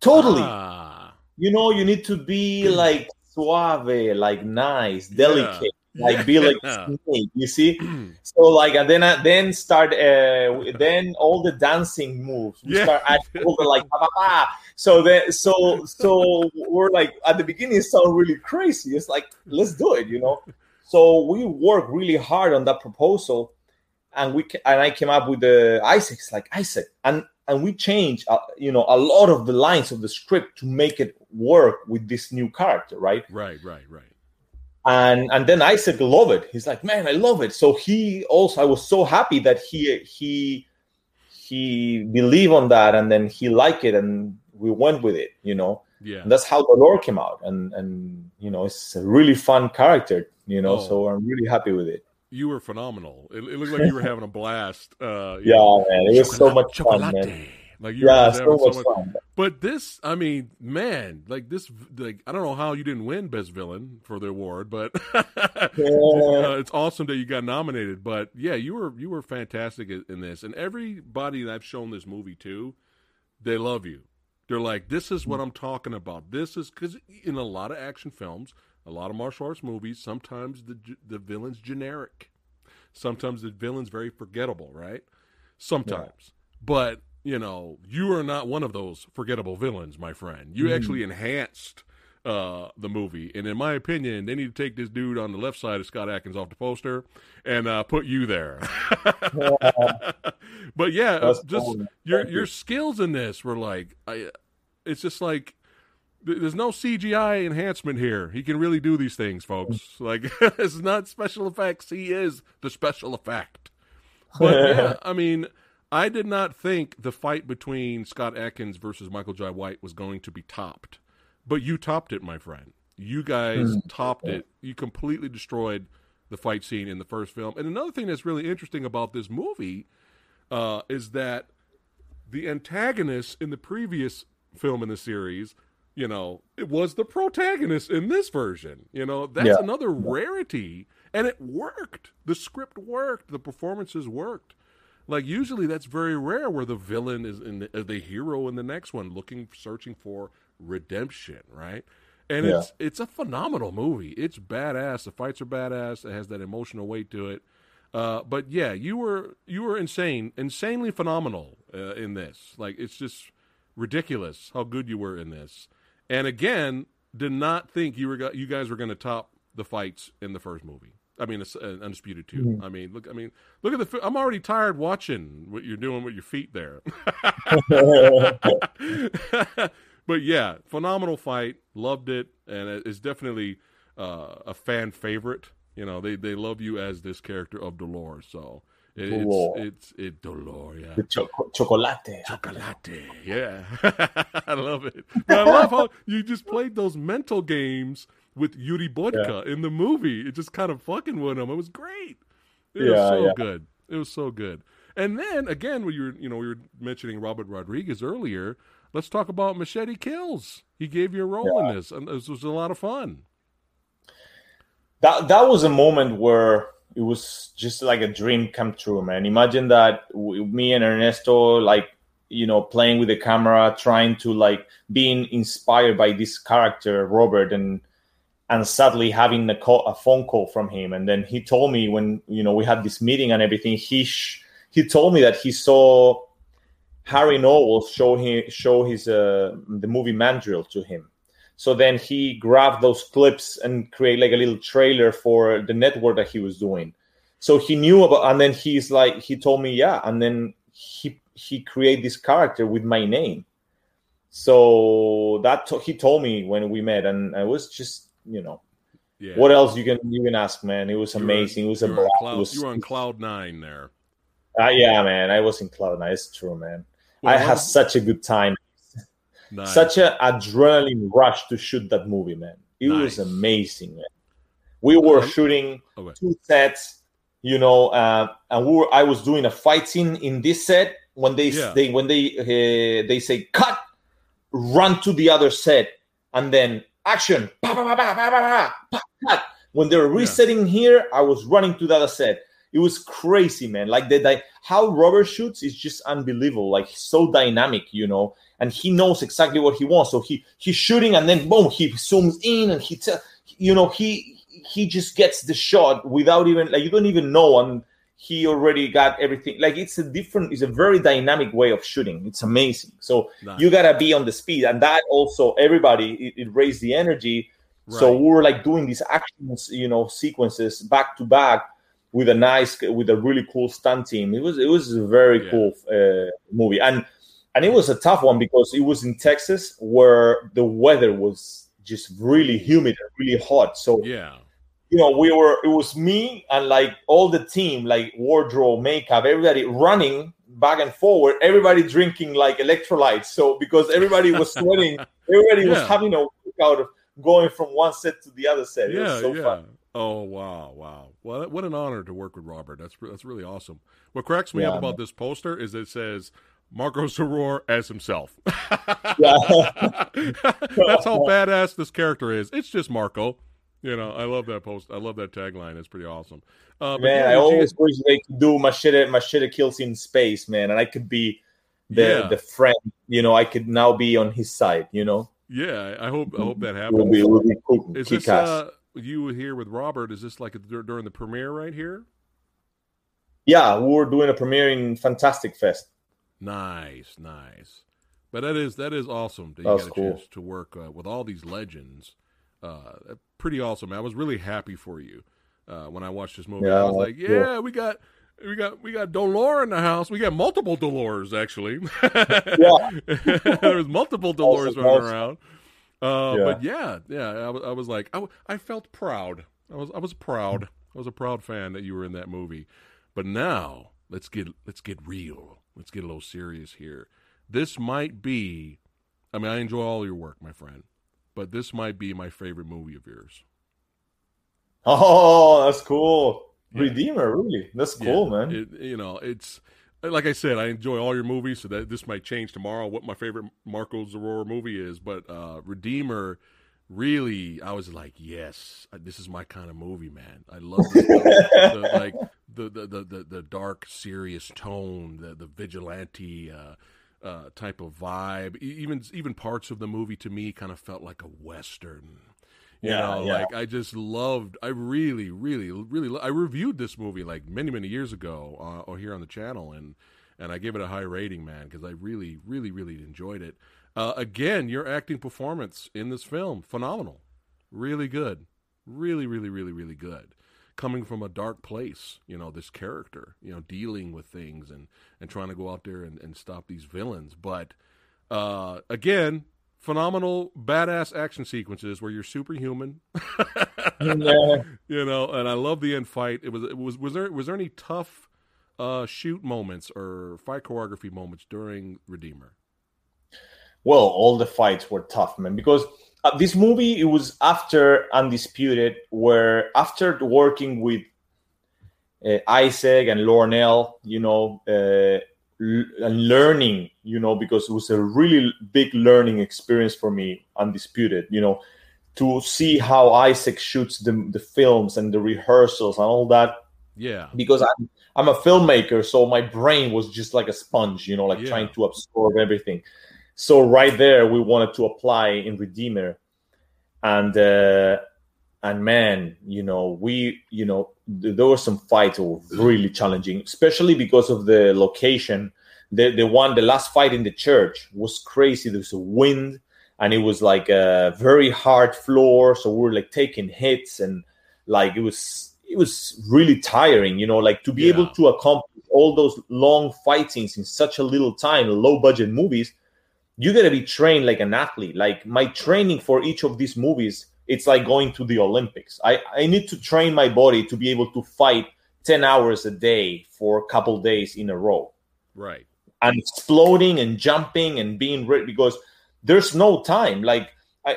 Totally. Ah. you know you need to be like suave like nice delicate like be like (laughs) Yeah. snake you see? (clears throat) So like and then uh, then start uh then all the dancing moves we Yeah. start adding (laughs) over like ba, ba, ba. so then so so we're like at the beginning it sounded really crazy. It's like let's do it you know so we worked really hard on that proposal and we and i came up with the isaac's like isaac and and we changed uh, you know a lot of the lines of the script to make it work with this new character right Right, right, right. and and then Isaac loved it. He's like, man, I love it. So he also, I was so happy that he he he believed on that, and then he liked it, and we went with it. You know, Yeah. and that's how Dolor came out, and and you know, it's a really fun character. You know, Oh. so I'm really happy with it. You were phenomenal. It, it looked like you were (laughs) having a blast. Uh, Yeah, know, man, it was so much fun, chocolate. man. Like you Yeah, so much so much fun. But this, I mean, man, like this, like I don't know how you didn't win best villain for the award, but (laughs) uh, it's awesome that you got nominated. But yeah, you were you were fantastic in in this, and everybody that I've shown this movie to, they love you. They're like, this is what I'm talking about. This is because in a lot of action films, a lot of martial arts movies, sometimes the the villain's generic, sometimes the villain's very forgettable, right? Sometimes, but you know, you are not one of those forgettable villains, my friend. You actually enhanced uh, the movie, and in my opinion, they need to take this dude on the left side of Scott Adkins off the poster and uh, put you there. (laughs) but yeah, That's just cool, your your you. skills in this were like, I, it's just like there's no CGI enhancement here. He can really do these things, folks. Like (laughs) it's not special effects. He is the special effect. But (laughs) yeah, I mean, I did not think the fight between Scott Adkins versus Michael Jai White was going to be topped. But you topped it, my friend. You guys topped it. You completely destroyed the fight scene in the first film. And another thing that's really interesting about this movie uh, is that the antagonist in the previous film in the series, you know, it was the protagonist in this version. You know, that's Yeah. another rarity. And it worked. The script worked. The performances worked. Like usually that's very rare where the villain is in the, uh, the hero in the next one looking searching for redemption, right? and Yeah. it's it's a phenomenal movie. It's badass. The fights are badass. It has that emotional weight to it. Uh, but yeah, you were you were insane, insanely phenomenal uh, in this. Like it's just ridiculous how good you were in this. And again, did not think you were you guys were going to top the fights in the first movie. I mean, it's, uh, Undisputed 2 Mhm. I mean, look. I mean, look at the. I'm already tired watching what you're doing with your feet there. (laughs) but yeah, phenomenal fight. Loved it, and it's definitely uh, a fan favorite. You know, they they love you as this character of Dolores. So it, it's it's it Dolores. Yeah. The choco- chocolate. Chocolate. Yeah. (laughs) I love it. But I love how you just played those mental games with Yuri Boyka in the movie. It just kind of fucking with him. It was great. It was Yeah, so yeah. good. It was so good. And then again, when you were you know, we were mentioning Robert Rodriguez earlier, let's talk about Machete Kills. He gave you a role in this, and this was a lot of fun. that that was a moment where it was just like a dream come true man. Imagine that me and ernesto like you know playing with the camera trying to like being inspired by this character robert and and sadly having a, call, a phone call from him. And then he told me when you know we had this meeting and everything he sh- he told me that he saw harry knowles show him show his uh, the movie mandrill to him so then he grabbed those clips and create like a little trailer for the network that he was doing. So he knew about, and then he's like, he told me, yeah, and then he he created this character with my name. So that to- he told me when we met, and I was just, you know, Yeah. what else you can you can ask, man? It was You were- amazing. it was a were blast. Cloud, was, you were on cloud nine there. Uh, yeah, man. I was in cloud nine. It's true, man. I Well, had such a good time. Nice. such an adrenaline rush to shoot that movie, man. It Nice. was amazing, man. We were Um, shooting okay. two sets, you know, uh, and we were. I was doing a fight scene in this set. When they Yeah. they when they uh, they say cut, run to the other set, and then action. Pa, pa, cut. When they were resetting here, I was running to the other set. It was crazy, man. Like the, how Robert shoots is just unbelievable. Like so dynamic, you know, and he knows exactly what he wants. So he he's shooting, and then boom, he zooms in, and he, te- you know, he he just gets the shot without even like you don't even know, and he already got everything. Like it's a different, it's a very dynamic way of shooting. It's amazing. So Nice. you gotta be on the speed, and that also everybody it, it raised the energy. So we were like doing these actions, you know, sequences back to back with a nice, with a really cool stunt team. It was it was a very Yeah. cool uh, movie, and and it was a tough one because it was in Texas where the weather was just really humid and really hot. So yeah. you know, we were it was me and like all the team, like wardrobe, makeup, everybody running back and forward, everybody drinking like electrolytes. So because everybody was sweating, (laughs) everybody was having a workout of going from one set to the other set. It yeah, was so yeah. fun. Oh wow, wow! Well, what an honor to work with Robert. That's that's really awesome. What cracks me Yeah, up about this poster is it says Marko Zaror as himself. (laughs) That's how badass this character is. It's just Marko. You know, I love that post. I love that tagline. It's pretty awesome. Uh, Man, yeah, I you- always wish they could do my machete machete kills in space, man, and I could be the Yeah. the friend. You know, I could now be on his side. You know, yeah. I hope I hope that it would happens. be, it would be cool. Is this uh, you here with Robert? Is this like a, during the premiere right here? yeah, we were doing a premiere in Fantastic Fest. Nice, nice. But that is that is awesome that you That's got a cool. chance to work uh, with all these legends. Uh, pretty awesome. I was really happy for you uh, when I watched this movie. I was like, yeah, we got we got we got Dolores in the house. We got multiple Dolores actually. (laughs) Yeah. (laughs) there was multiple Dolores Awesome, running awesome. around. Uh, Yeah. But yeah, yeah, I, was- was like, I, w- I felt proud. I was I was proud. I was a proud fan that you were in that movie. But now let's get let's get real. Let's get a little serious here. This might be. I mean, I enjoy all your work, my friend, but this might be my favorite movie of yours. (laughs) Oh, that's cool. Yeah. Redeemer, really? That's cool, Yeah, man. It, you know, it's like I said, I enjoy all your movies, so that this might change tomorrow. What my favorite Marko Zarora movie is, but uh, Redeemer, really, I was like, yes, uh, this is my kind of movie, man. I love the, like the, the the the dark, serious tone, the the vigilante. Uh, uh, type of vibe. Even even parts of the movie to me kind of felt like a western. You Yeah, know, yeah. like I just loved. I really, really, really. lo- I reviewed this movie like many, many years ago, uh, or here on the channel, and and I gave it a high rating, man, because I really, really, really enjoyed it. Uh, again, your acting performance in this film, phenomenal, really good, really, really, really, really good. Coming from a dark place, you know, this character, you know, dealing with things and and trying to go out there and, and stop these villains, but uh, again, phenomenal, badass action sequences where you're superhuman. Yeah. (laughs) you know, and I love the end fight. It was it was was there was there any tough uh, shoot moments or fight choreography moments during Redeemer? Well, all the fights were tough, man, because uh, this movie it was after Undisputed, where after working with uh, Isaac and Larnell, you know, uh, and learning, you know, because it was a really big learning experience for me, Undisputed, you know, to see how Isaac shoots the, the films and the rehearsals and all that Yeah, because I'm I'm a filmmaker, so my brain was just like a sponge, you know, like Yeah. trying to absorb everything. So right there, we wanted to apply in Redeemer, and uh, and man, you know, we you know th- there were some fights that were really challenging, especially because of the location. The the one the last fight in the church was crazy. There was a wind, and it was like a very hard floor, so we were like taking hits and like it was it was really tiring you know like to be Yeah. able to accomplish all those long fight scenes in such a little time low budget movies you got to be trained like an athlete like my training for each of these movies it's like going to the olympics i i need to train my body to be able to fight 10 hours a day for a couple days in a row right. and exploding and jumping and being ready because there's no time. Like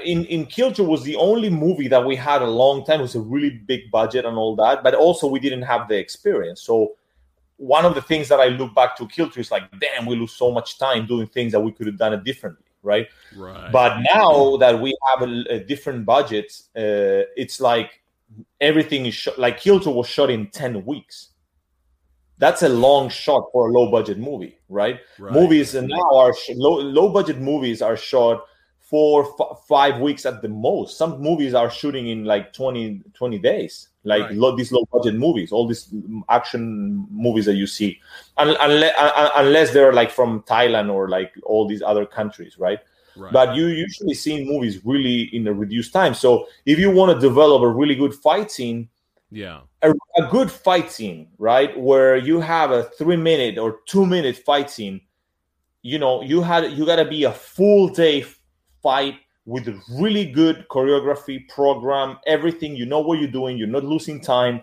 in in Kiltro was the only movie that we had a long time. It was a really big budget and all that, but also we didn't have the experience. So one of the things that I look back to Kiltro is like, damn, we lose so much time doing things that we could have done it differently, right? Right. But now that we have a, a different budget, uh, it's like everything is shot. Like Kiltro was shot in ten weeks. That's a long shot for a low budget movie, right? right. movies and now are sh- low low budget movies are shot for f- five weeks at the most some movies are shooting in like 20 20 days like Right. lo- these low budget movies all these action movies that you see Un- unless, unless they're like from thailand or like all these other countries right Right. but you usually see movies really in a reduced time so if you want to develop a really good fight scene yeah. a, a good fight scene, right, where you have a three minute or two minute fight scene, you know, you had you got to be a full day fight with a really good choreography program, everything. You know what you're doing. You're not losing time,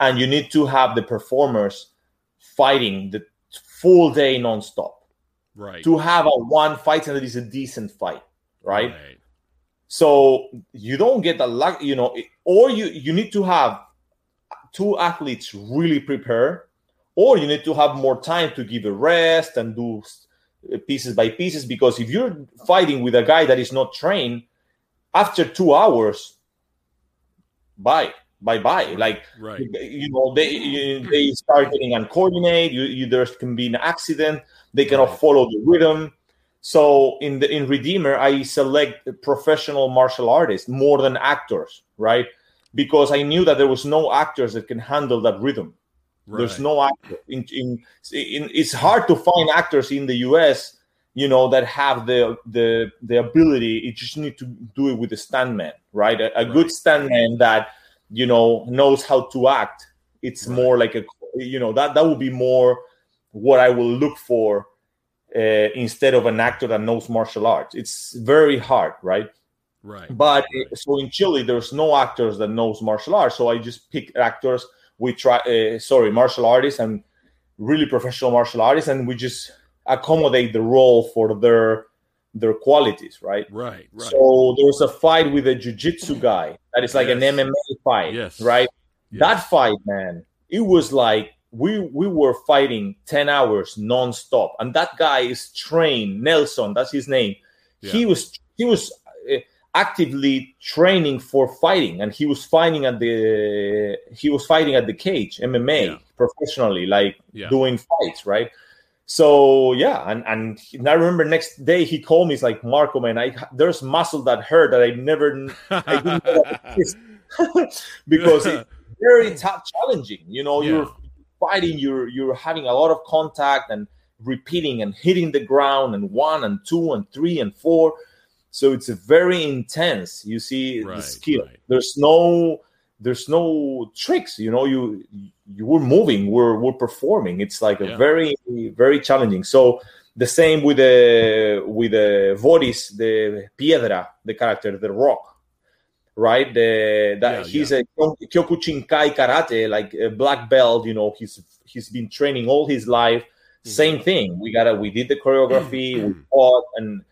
and you need to have the performers fighting the full day nonstop Right. to have a one fight and that is a decent fight, right? Right. So you don't get the luck, you know, or you you need to have two athletes really prepare, or you need to have more time to give a rest and do pieces by pieces. Because if you're fighting with a guy that is not trained, after two hours, bye, bye, bye. Like Right. you know, they you- they start getting uncoordinated. You, you there can be an accident. They cannot Right. follow the rhythm. So in the in Redeemer, I select professional martial artists more than actors, right? Because I knew that there was no actors that can handle that rhythm. There's no actor. In, in, in it's hard to find actors in the U.S. You know that have the the the ability. You just need to do it with a stuntman, right? A, a good Right. stuntman that you know knows how to act. It's Right. more like a you know that that would be more what I will look for uh, instead of an actor that knows martial arts. It's very hard, right? Right. But Right. uh, so in Chile, there's no actors that knows martial arts. So I just pick actors. We try, uh, sorry, martial artists and really professional martial artists, and we just accommodate the role for their their qualities, right? Right. Right. So there was a fight with a jiu-jitsu guy that is like an MMA fight, Yes. right? Yes. That fight, man, it was like we we were fighting 10 hours non-stop. And that guy is trained, Nelson, that's his name. He was he was uh, actively training for fighting and he was fighting at the he was fighting at the cage MMA Yeah. professionally like Yeah. doing fights, right? So yeah, and and, and I remember next day he called me. He's like, Marko, man, I there's muscle that hurt that I never, I didn't know (laughs) (laughs) because it's very (laughs) tough, challenging. You know, Yeah. you're fighting, you're you're having a lot of contact and repeating and hitting the ground and one and two and three and four. So it's a very intense. You see Right, the skill. right. There's no there's no tricks. You know, you you were moving, we're we're performing. It's like a Yeah. very very challenging. So the same with the with the Voris, the Piedra, the character, the rock, right? The that Yeah, he's a Kyokushinkai karate, like a black belt. You know, he's he's been training all his life. Mm-hmm. Same thing. We gotta we did the choreography, we fought, and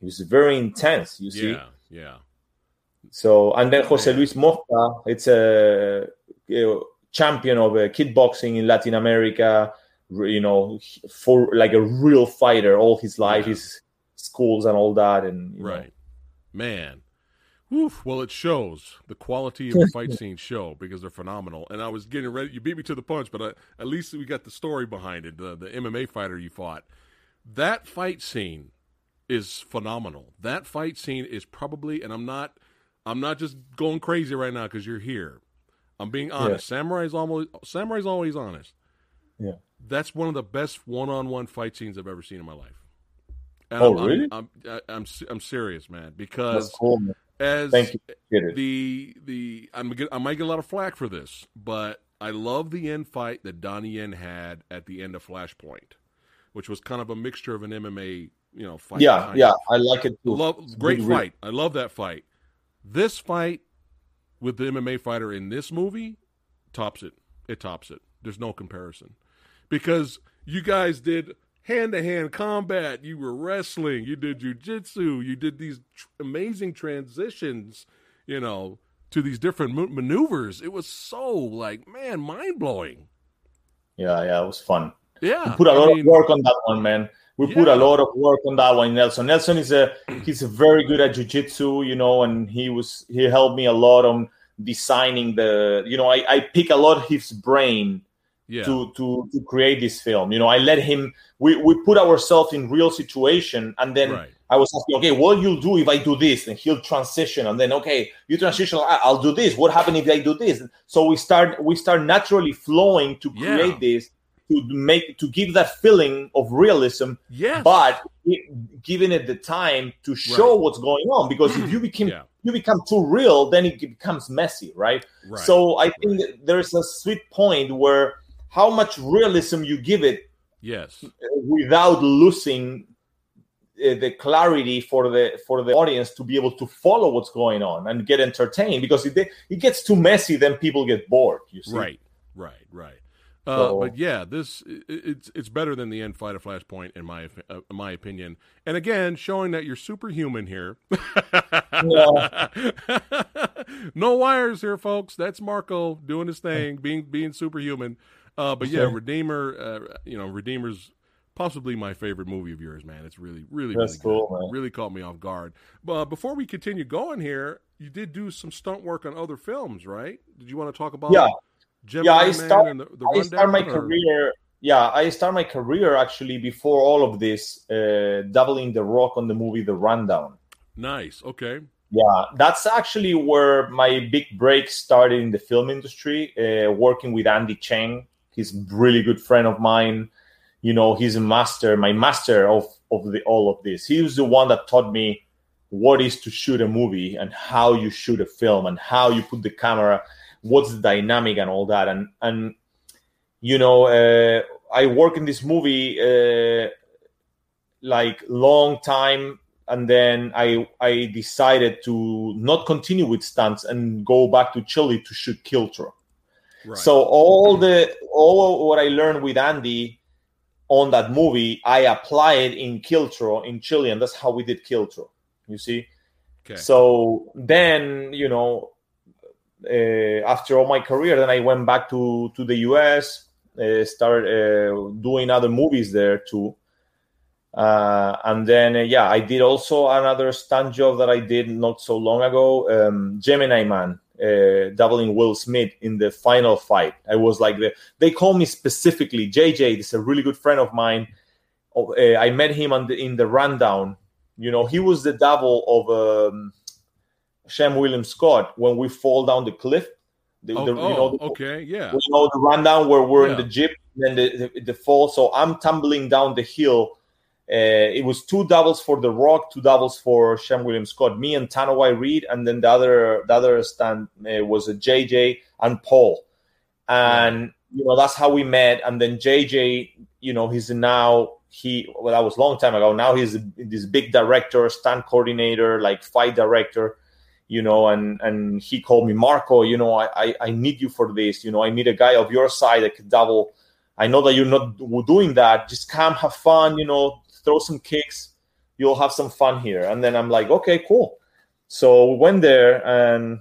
it was very intense. You see. Yeah, yeah. So and then Jose Luis Mosca, it's a, a champion of uh, kickboxing in Latin America. You know, for like a real fighter all his life, Yeah. his schools and all that, and you know. Right. Man. Woof. Well, it shows the quality of the (laughs) fight scenes show because they're phenomenal. And I was getting ready. You beat me to the punch, but I, at least we got the story behind it. The, the MMA fighter you fought. That fight scene is phenomenal. That fight scene is probably, and I'm not, I'm not just going crazy right now because you're here. I'm being honest. Samurai's almost, Samurai's always honest. Yeah. That's one of the best one-on-one fight scenes I've ever seen in my life. And Oh, I'm, really? I'm, I'm, I'm, I'm serious, man. Because cool. man. as Thank you. The the I'm get, I might get a lot of flack for this, but I love the end fight that Donnie Yen had at the end of Flashpoint, which was kind of a mixture of an MMA, you know, fight. yeah, yeah, of. I like it too. Love great Really- fight. I love that fight. This fight with the MMA fighter in this movie tops it. It tops it. There's no comparison. Because you guys did hand to hand combat, you were wrestling, you did jujitsu, you did these tr- amazing transitions, you know, to these different ma- maneuvers. It was so like, man, mind blowing. Yeah, yeah, it was fun. Yeah. We put a I lot mean, of work on that one, man. We put a lot of work on that one, Nelson. Nelson is a he's very good at jujitsu, you know, and he was he helped me a lot on designing the you know, I, I pick a lot of his brain Yeah. to to to create this film. You know, I let him we, we put ourselves in real situation and then right. I was asking, okay, what you'll do if I do this? And he'll transition, and then okay, you transition. I'll do this. What happens if I do this? So we start we start naturally flowing to Yeah. create this to make to give that feeling of realism, Yes. but it- giving it the time to show Right. what's going on. Because if you (clears throat) become yeah. you become too real, then it becomes messy, right? Right. So I think that there's a sweet point where how much realism you give it yes. without losing uh, the clarity for the for the audience to be able to follow what's going on and get entertained because if they, it gets too messy then people get bored you see Right, right, right. Uh, So- but yeah, this it's it's better than the end fight of Flashpoint in my uh, in my opinion. And again, showing that you're superhuman here. (laughs) no wires here, folks. That's Marko doing his thing, (laughs) being being superhuman. Uh, but yeah. Redeemer. Uh, you know, Redeemer's possibly my favorite movie of yours, man. It's really, really, That's really good. cool, man. Really caught me off guard. But before we continue going here, you did do some stunt work on other films, right? Did you want to talk about? Yeah. Gemini Yeah, I start- the, the i start my or- career yeah i start my career actually before all of this uh, doubling the rock on the movie the rundown Nice. Okay. yeah that's actually where my big break started in the film industry uh, working with andy cheng he's a really good friend of mine you know he's a master my master of of the all of this he was the one that taught me what is to shoot a movie and how you shoot a film and how you put the camera what's the dynamic and all that and and you know uh, i work in this movie uh, like long time and then i i decided to not continue with stunts and go back to chile to shoot kiltro Right. so all the all what I learned with Andy on that movie, I applied in Kiltro in Chile, and that's how we did Kiltro. You see. okay. So then, you know, after all my career, then I went back to to the U.S. Uh, started uh, doing other movies there too. Uh, and then, uh, yeah, I did also another stunt job that I did not so long ago. Um, Gemini Man, uh, doubling Will Smith in the final fight. I was like the. They call me specifically JJ. This is a really good friend of mine. uh, I met him on the, in the rundown. You know, he was the double of um, Seann William Scott when we fall down the cliff. The, Oh, the- oh, you know, the, okay, yeah. you know the rundown where we're in the jeep and then the, the, the fall. So I'm tumbling down the hill. Uh, it was two doubles for The Rock, two doubles for Seann William Scott, me and Tanoai Reed, and then the other the other stand uh, was a JJ and Paul, and you know that's how we met. And then JJ, you know, he's now he well that was a long time ago. Now he's this big director, stand coordinator, like fight director you know, and and he called me Marko. You know, I, I I need you for this. You know, I need a guy of your side that could double. I know that you're not doing that. Just come, have fun. You know, throw some kicks. You'll have some fun here. And then I'm like, okay, cool. So we went there and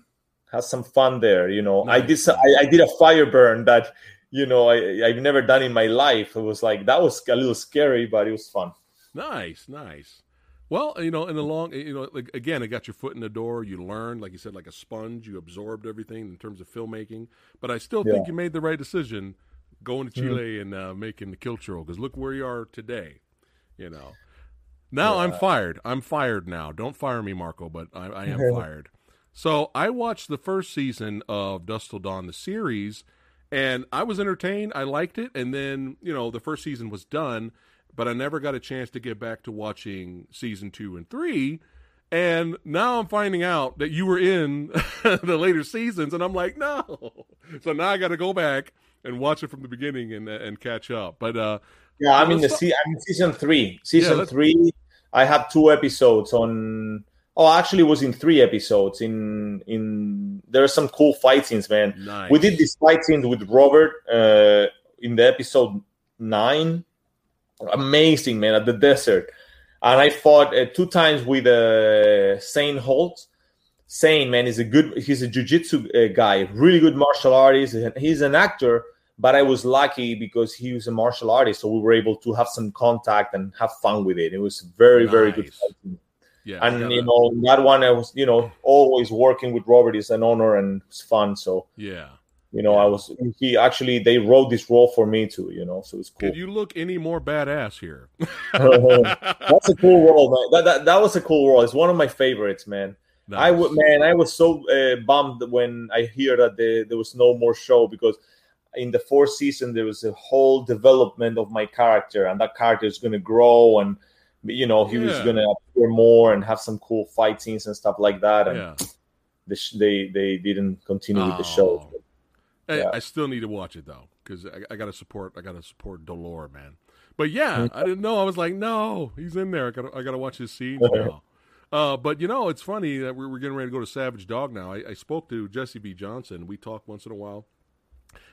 had some fun there. You know, I did some, I, I did a fire burn that you know I I've never done in my life. It was like that was a little scary, but it was fun. Nice, nice. Well, you know, in the long, you know, like, again, it got your foot in the door. You learned, like you said, like a sponge. You absorbed everything in terms of filmmaking. But I still think you made the right decision going to Mhm. Chile and uh, making the Churro because look where you are today. You know. Now I'm fired. I'm fired now. Don't fire me, Marko, but I, I am (laughs) fired. So I watched the first season of Dusk Till Dawn, the series, and I was entertained. I liked it, and then you know the first season was done, but I never got a chance to get back to watching season two and three. And now I'm finding out that you were in (laughs) the later seasons, and I'm like, no. So now I got to go back and watch it from the beginning and and catch up. But uh, Yeah, I'm in the se- I'm in season three. Season let's- three, I have two episodes on. Oh, actually, it was in three episodes. In in there are some cool fight scenes, man. nice. We did this fight scene with Robert uh, in the episode nine. Amazing, man, at the desert. And I fought uh, two times with uh, Zane Holtz. Zane, man, is a good. He's a jujitsu uh, guy, really good martial artist. and He's an actor, but I was lucky because he was a martial artist, so we were able to have some contact and have fun with it. It was very, very good. Nice. fight yeah, And gotta- you know that one, I was, you know, always working with Robert is an honor and it's fun. So yeah. You know, I was he actually they wrote this role for me too. You know, so it's cool. Could you look any more badass here? (laughs) (laughs) That's a cool role, man. That, that that was a cool role. It's one of my favorites, man. I Nice. would, man, I was so uh, bummed when I hear that there, there was no more show because in the fourth season there was a whole development of my character, and that character is going to grow, and you know he was going to appear more and have some cool fight scenes and stuff like that. And Yeah. the sh- they they didn't continue with the show. Yeah. I still need to watch it though because I, I got to support. I got to support Dolor, man. But yeah, I didn't know. I was like, no, he's in there. I got. I got to watch his scenes now. Uh, but you know, it's funny that we're, we're getting ready to go to Savage Dog now. I, I spoke to Jesse V. Johnson. We talk once in a while,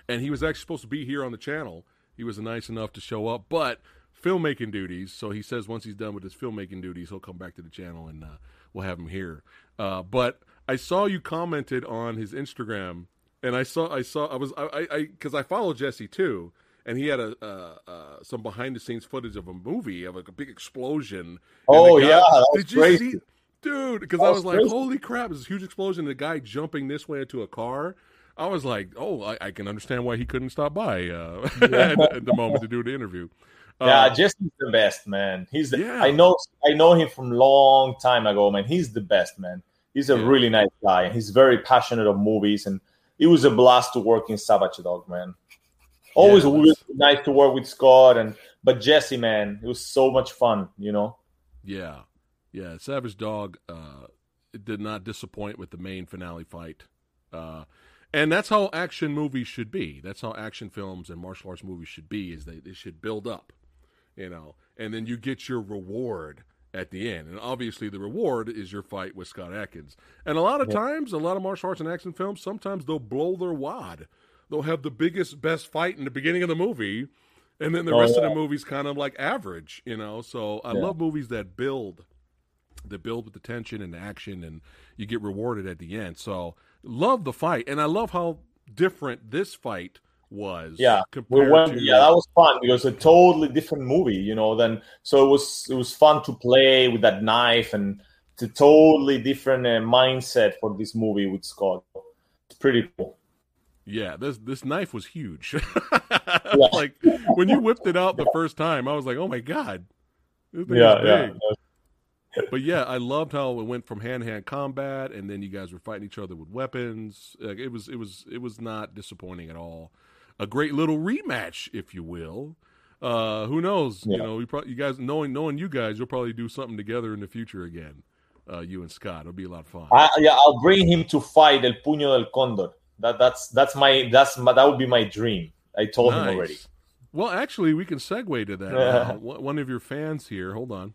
and he was actually supposed to be here on the channel. He was nice enough to show up, but filmmaking duties. So he says once he's done with his filmmaking duties, he'll come back to the channel and uh, we'll have him here. Uh, but I saw you commented on his Instagram, and I saw I saw I was I I because I, follow Jesse too, and he had a uh, uh, some behind the scenes footage of a movie of like a big explosion. Oh guy- yeah, did you crazy. see, dude? Because I was like, crazy. holy crap! This huge explosion. The guy jumping this way into a car. I was like, oh, I, I can understand why he couldn't stop by uh, (laughs) at, at the moment to do the interview. Yeah, Uh, Jesse's the best, man. He's the, Yeah. I know I know him from long time ago, man. He's the best, man. He's a Yeah. really nice guy. He's very passionate of movies, and it was a blast to work in Savage Dog, man. Always Yeah, really nice to work with Scott, and but Jesse, man, it was so much fun, you know. Yeah, yeah. Savage Dog uh, it did not disappoint with the main finale fight, uh, and that's how action movies should be. That's how action films and martial arts movies should be. Is they, they should build up, you know, and then you get your reward at the end. And obviously, the reward is your fight with Scott Adkins. And a lot of Yeah. times, a lot of martial arts and action films, sometimes they'll blow their wad. They'll have the biggest, best fight in the beginning of the movie, and then the Oh, rest of the uh, movie's kind of like average, you know. So I Yeah. love movies that build, that build with the tension and the action, and you get rewarded at the end. So love the fight, and I love how different this fight was. Yeah, We went, to yeah, that was fun because a totally different movie, you know. Then so it was it was fun to play with that knife and it's a totally different uh, mindset for this movie with Scott. It's pretty cool. Yeah, this this knife was huge. (laughs) like when you whipped it out the first time, I was like, "Oh my god, Yeah, yeah. But yeah, I loved how it went from hand to hand combat, and then you guys were fighting each other with weapons. Like, it was, it was, it was not disappointing at all. A great little rematch, if you will. Uh, who knows? You know, you, probably, you guys knowing knowing you guys, you'll probably do something together in the future again. Uh, you and Scott, it'll be a lot of fun. I, yeah, I'll bring him to fight El Puño del Cóndor. That that's that's my that's my, that would be my dream. I told him already. Well, actually, we can segue to that. one of your fans here. Hold on.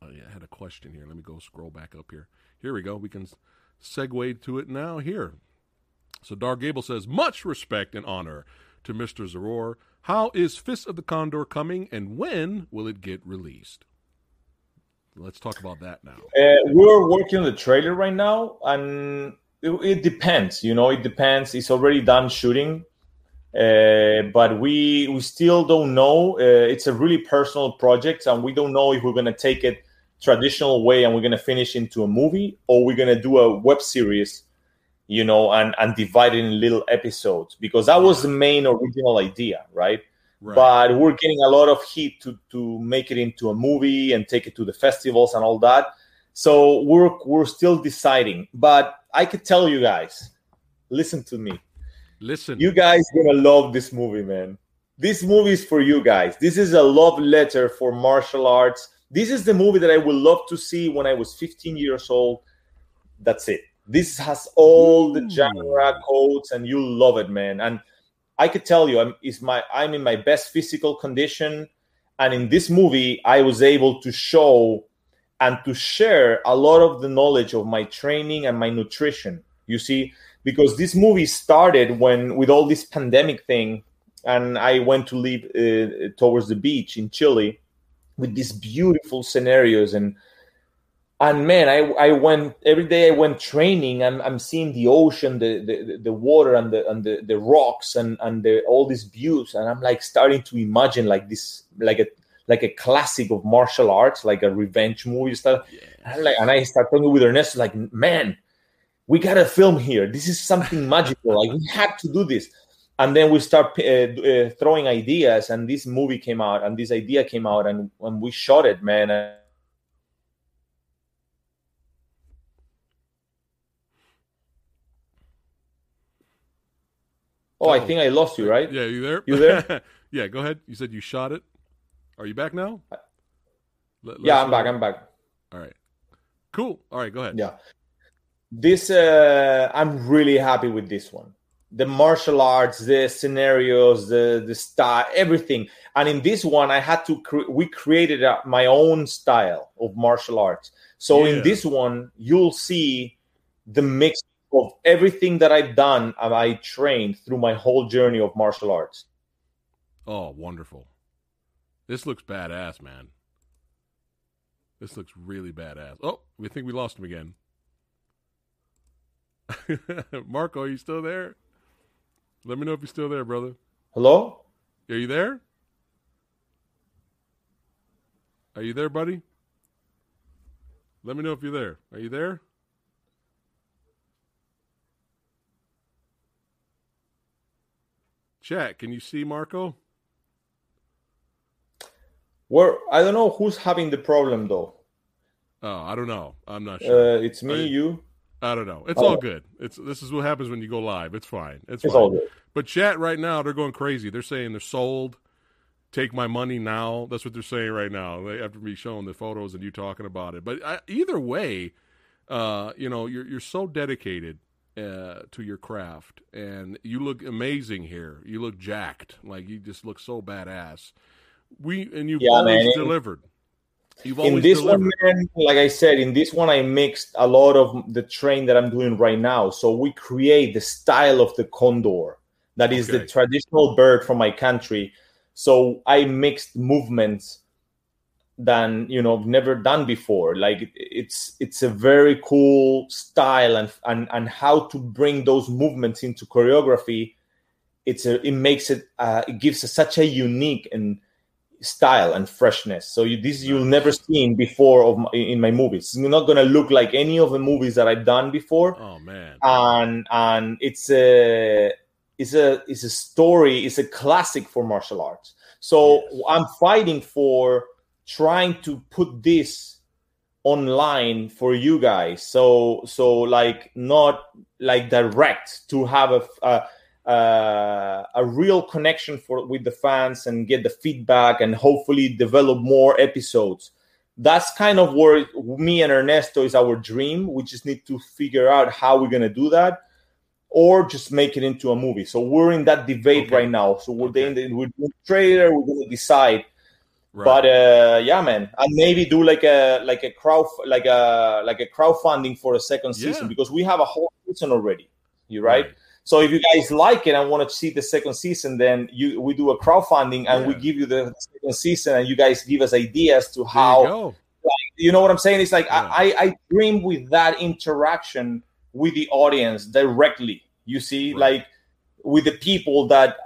Oh yeah, I had a question here. Let me go scroll back up here. Here we go. We can segue to it now. Here. So Dar Gable says, "Much respect and honor to Mr. Zaror. How is Fist of the Condor coming, and when will it get released?" Let's talk about that now. Uh, we're working on the trailer right now, and it, it depends. You know, it depends. It's already done shooting, uh, but we we still don't know. Uh, it's a really personal project, and we don't know if we're gonna take it traditional way and we're gonna finish into a movie, or we're gonna do a web series. You know, and and divide it in little episodes because that was the main original idea, right? Right. but we're getting a lot of heat to to make it into a movie and take it to the festivals and all that. So we're we're still deciding. But I could tell you guys, listen to me. Listen, You guys gonna love this movie, man. This movie is for you guys. This is a love letter for martial arts. This is the movie that I would love to see when I was 15 years old. That's it. This has all the genre codes, and you love it, man. And I could tell you, I'm is my I'm in my best physical condition, and in this movie, I was able to show and to share a lot of the knowledge of my training and my nutrition. You see, because this movie started when with all this pandemic thing, and I went to live uh, towards the beach in Chile with these beautiful scenarios and and man I, I went every day i went training i'm, I'm seeing the ocean the, the, the water and the and the, the rocks and and the, all these views. And i'm like starting to imagine like this like a like a classic of martial arts like a revenge movie stuff. And, I'm like, and i start talking with ernesto like man we gotta film here. This is something (laughs) magical. Like we have to do this. And then we start uh, uh, throwing ideas and this movie came out and this idea came out and when we shot it man. uh, Oh, I Uh-oh. think I lost you, right? Yeah, you there? You there? (laughs) yeah, go ahead. You said you shot it. Are you back now? Let- let Yeah, I'm back. I'm back. All right. Cool. All right, go ahead. Yeah. This uh I'm really happy with this one. The martial arts, the scenarios, the the style, everything. And in this one, I had to cre- we created a, my own style of martial arts. So Yeah. in this one, you'll see the mix of everything that I've done and I trained through my whole journey of martial arts. Oh, wonderful. This looks badass, man. This looks really badass. Oh, we think we lost him again. (laughs) Marko, are you still there? Let me know if you're still there, brother. Hello? Are you there? Are you there, buddy? Let me know if you're there. Are you there? Chat, can you see Marko? Where I don't know who's having the problem though. Oh, I don't know. I'm not sure. Uh, it's me, Are you-. I don't know. It's Oh. all good. It's this is what happens when you go live. It's fine. It's, It's fine. all good. But chat right now, they're going crazy. They're saying they're sold. Take my money now. That's what they're saying right now. They after me showing the photos and you talking about it. But I, either way, uh, you know, you're you're so dedicated uh, to your craft, and you look amazing here. You look jacked. Like you just look so badass. We and you've Yeah, always man. delivered. You've always in this delivered. one man like i said in this one i mixed a lot of the train that i'm doing right now so we create the style of the condor that is Okay. the traditional bird from my country so i mixed movements than you know never done before like it's it's a very cool style and and and how to bring those movements into choreography it's a it makes it uh, it gives us such a unique and style and freshness. So you, this you'll never seen before of my, in my movies. It's not gonna look like any of the movies that I've done before. Oh man. And and it's a it's a it's a story. It's a classic for martial arts. So Yes. I'm fighting for trying to put this online for you guys. So so like not like direct to have a a, a, a real connection for with the fans and get the feedback and hopefully develop more episodes. That's kind of where me and ernesto is our dream. We just need to figure out how we're going to do that or just make it into a movie. So we're in that debate Okay. right now. So we're Okay. the, we're doing trailer we're going to decide Right. but uh, yeah, man, and maybe do like a like a crowd like a like a crowdfunding for a second season Yeah. because we have a whole season already. You right? So if you guys like it and want to see the second season, then you we do a crowdfunding and we give you the second season, and you guys give us ideas to how you go. you know what I'm saying? It's like Yeah. I, I I dream with that interaction with the audience directly. You see, Right. like with the people that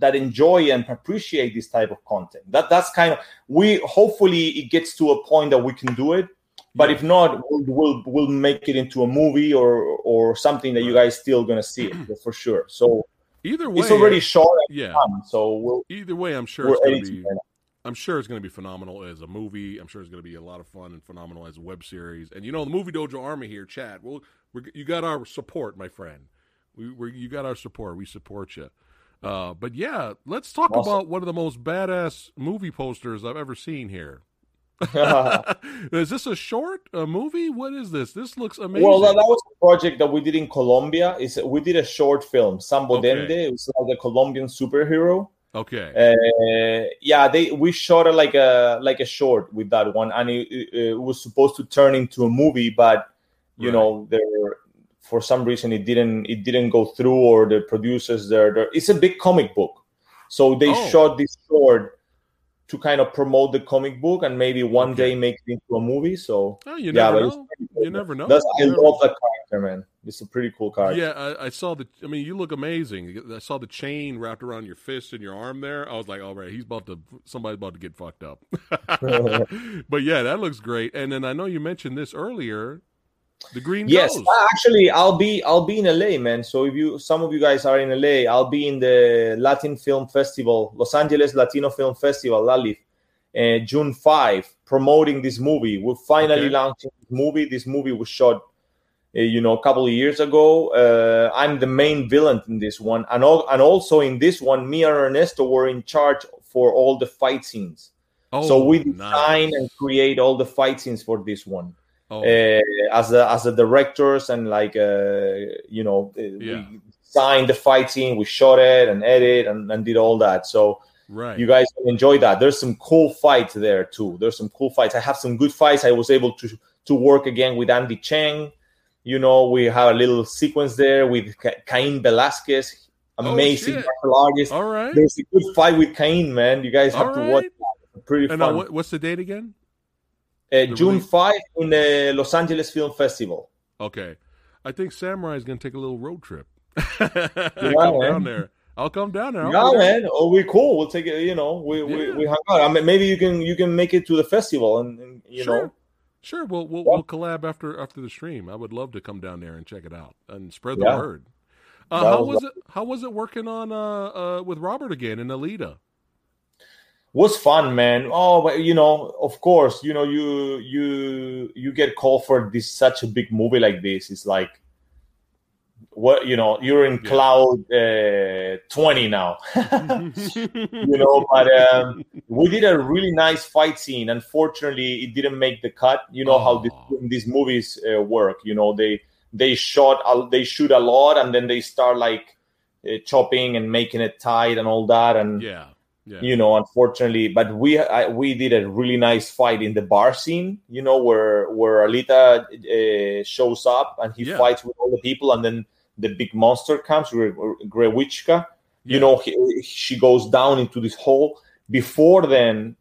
that enjoy and appreciate this type of content. That that's kind of we hopefully it gets to a point that we can do it. But if not, we'll, we'll we'll make it into a movie or or something that you guys still gonna see it for sure. So Either way, it's already shot and yeah. So we'll Either way, I'm sure it's to be. right. I'm sure it's going to be phenomenal as a movie. I'm sure it's going to be a lot of fun and phenomenal as a web series. And you know, the movie Dojo Army here, Chad. Well, we're, you got our support, my friend. We, we you got our support. We support you. Uh, but yeah, let's talk Awesome. about one of the most badass movie posters I've ever seen here. (laughs) (laughs) is this a short a movie? What is this? This looks amazing. Well, that, was a project that we did in Colombia. Is we did a short film, Zambo Okay. Dende. It was like a Colombian superhero. okay. Uh, yeah, they we shot it like a like a short with that one, and it, it, it was supposed to turn into a movie, but you Right. know, there for some reason it didn't it didn't go through, or the producers there. there it's a big comic book, so they Oh. shot this short to kind of promote the comic book and maybe one Okay. day make it into a movie. So oh, you yeah, never know. cool, You never know. That's, I never- love that character, man. It's a pretty cool character. Yeah, I, I saw the. I mean, you look amazing. I saw the chain wrapped around your fist and your arm there. I was like, all right, he's about to. Somebody's about to get fucked up. (laughs) (laughs) but yeah, that looks great. And then I know you mentioned this earlier. The green Yes, Ghost. uh, actually, I'll be I'll be in LA, man. So if you some of you guys are in LA, I'll be in the Latin Film Festival, Los Angeles Latino Film Festival, LALIF, uh, June five, promoting this movie. We're finally Okay. launching this movie. This movie was shot, uh, you know, a couple of years ago. Uh, I'm the main villain in this one, and all, and also in this one, me and Ernesto were in charge for all the fight scenes. Oh, so we nice. design and create all the fight scenes for this one Oh, uh, as the as the directors and like uh, you know uh, Yeah. we signed the fight scene we shot it and edit and, and did all that so right. you guys enjoy that there's some cool fights there too there's some cool fights i have some good fights i was able to to work again with andy cheng you know we have a little sequence there with Ca- cain velasquez Oh, amazing shit. martial artist All right. there's a good fight with cain man you guys have All to right. watch that. pretty And fun now, what, what's the date again? Uh, june release? 5 in the los angeles film festival Okay, I think Samurai is going to take a little road trip. (laughs) Yeah, come man. down there. I'll come down there. I'll Yeah, there. man. Oh, we cool. We'll take it. You know, we Yeah. we, we hung out. I mean, maybe you can you can make it to the festival, and, and you Sure. know, Sure, we'll we'll, Yeah. we'll collab after after the stream. I would love to come down there and check it out and spread the word. Uh, how was was it? How was it working on uh, uh, with Robert again in Alita? Was fun, man. Oh, but you know, of course, you know, you you you get called for this such a big movie like this. It's like what you know, you're in Yeah. cloud uh, twenty now. (laughs) you know, but um, we did a really nice fight scene. Unfortunately, it didn't make the cut. You know how this, these movies uh, work. You know, they they shot they shoot a lot, and then they start like uh, chopping and making it tight and all that. And yeah, yeah, you know, unfortunately, but we I, we did a really nice fight in the bar scene. You know, where where Alita uh, shows up and he Yeah. fights with all the people, and then the big monster comes, Gre- Grewishka Yeah. you know he, she goes down into this hole before then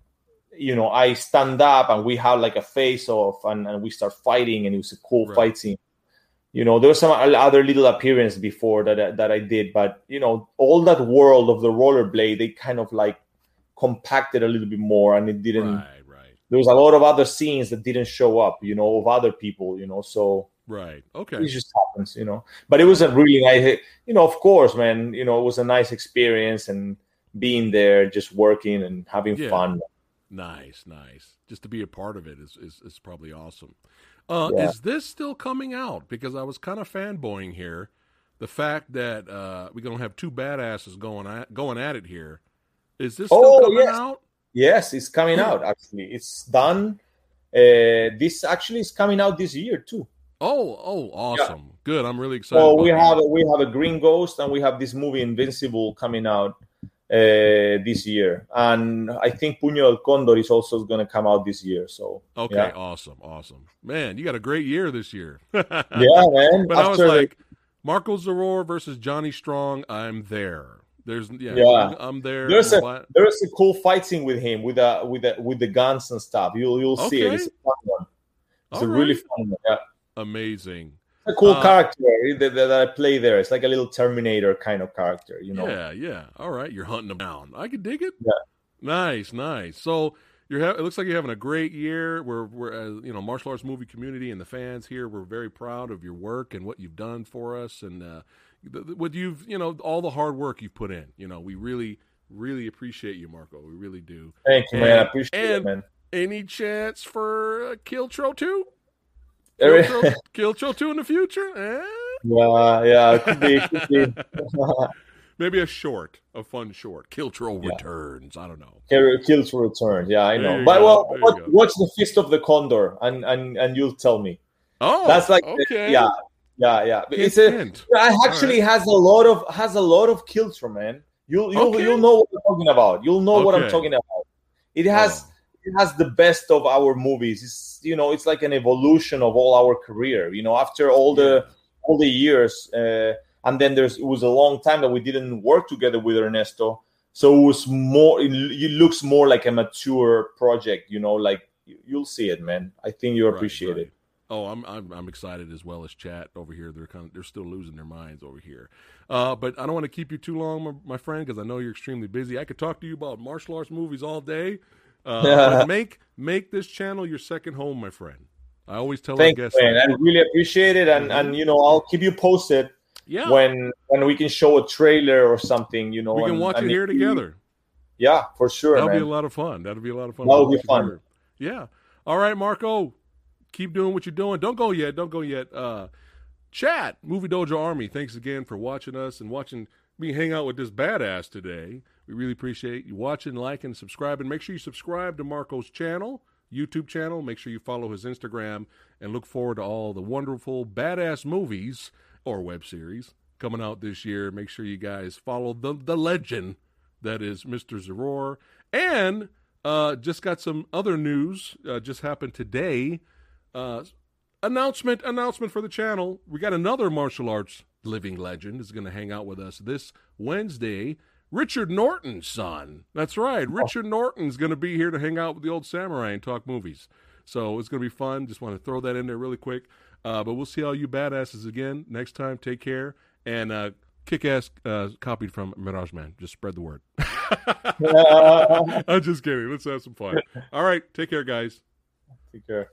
you know i stand up and we have like a face off and, and we start fighting and it was a cool Right. fight scene you know there was some other little appearance before that I- that i did but you know all that world of the rollerblade they kind of like compacted a little bit more and it didn't right, right, there was a lot of other scenes that didn't show up you know of other people you know so right. Okay, it just happens, you know. But it was a really nice, you know, of course, man. You know, it was a nice experience and being there, just working and having Yeah. fun. Nice, nice. Just to be a part of it is is, is probably awesome. Uh, Yeah. Is this still coming out? Because I was kind of fanboying here. The fact that uh, we're gonna have two badasses going at going at it here. Is this still Oh, coming yes. out? Yes, it's coming Hmm. out. Actually, it's done. Uh, this actually is coming out this year too. Oh, oh, awesome. Good. I'm really excited. About we that. have we have a Green Ghost and we have this movie Invincible coming out uh, this year, and I think Puño del Condor is also going to come out this year. So Okay, yeah. awesome, awesome. Man, you got a great year this year. (laughs) yeah, man. But I was After the- like, Marko Zaror versus Johnny Strong. I'm there. There's yeah, Yeah. I'm there. There's a- there is a cool fight scene with him with a with a, with the guns and stuff. You'll you'll see it. It's a fun one. It's All a really right. fun one. Yeah. amazing. A cool Uh, character that, that I play there. It's like a little Terminator kind of character, you know. Yeah, yeah. All right, you're hunting them down. I can dig it. Yeah. Nice, nice. So you're ha- it looks like you're having a great year. We're we're uh, you know martial arts movie community and the fans here. We're very proud of your work and what you've done for us and uh, th- what you've you know all the hard work you've put in. You know we really really appreciate you, Marko. We really do. Thank you, man. I appreciate and- it, man. Any chance for uh, Kiltro two? Kiltro, (laughs) Kiltro two in the future? Eh? yeah, yeah, could be. Could be. (laughs) Maybe a short, a fun short. Kiltro Yeah. returns. I don't know. Kill- Kills for return. Yeah, I know. But go, well, watch, watch the Fist of the Condor, and and and you'll tell me. Oh, That's like okay. yeah, yeah, yeah. It's a it actually has a lot of has a lot of kills from man. You'll you'll Okay. you'll know what I'm talking about. You'll know what I'm talking about. It has Oh. It has the best of our movies. It's you know it's like an evolution of all our career. You know after all the all the years, uh, and then there's it was a long time that we didn't work together with Ernesto. So it was more. It, it looks more like a mature project. You know, like you- you'll see it, man. I think you Right, appreciate right. it. Oh, I'm, I'm I'm excited as well as chat over here. They're kind of they're still losing their minds over here. Uh, but I don't want to keep you too long, my, my friend, because I know you're extremely busy. I could talk to you about martial arts movies all day. Uh, (laughs) make make this channel your second home, my friend. I always tell Thank our guests. man. I really appreciate it, and and you know I'll keep you posted yeah, when when we can show a trailer or something. You know, we can and- watch and it here together. Yeah, for sure, That'll man. be a lot of fun. That'll be a lot of fun. That'll be fun. together. Yeah. All right, Marko. Keep doing what you're doing. Don't go yet. Don't go yet. Uh, chat, Movie Dojo Army. Thanks again for watching us and watching me hang out with this badass today. We really appreciate you watching, liking, subscribing. Make sure you subscribe to Marko's channel, YouTube channel. Make sure you follow his Instagram and look forward to all the wonderful badass movies or web series coming out this year. Make sure you guys follow the the legend that is Mr. Zaror. And uh, just got some other news. Uh, just happened today. Uh, announcement announcement for the channel. We got another martial arts living legend is going to hang out with us this Wednesday. Richard Norton's son. That's right. Richard Norton's going to be here to hang out with the old samurai and talk movies. So it's going to be fun. Just want to throw that in there really quick. Uh, but we'll see all you badasses again next time. Take care. And uh, kick ass uh, copied from Mirageman. Just spread the word. (laughs) (laughs) I'm just kidding. Let's have some fun. (laughs) All right. Take care, guys. Take care.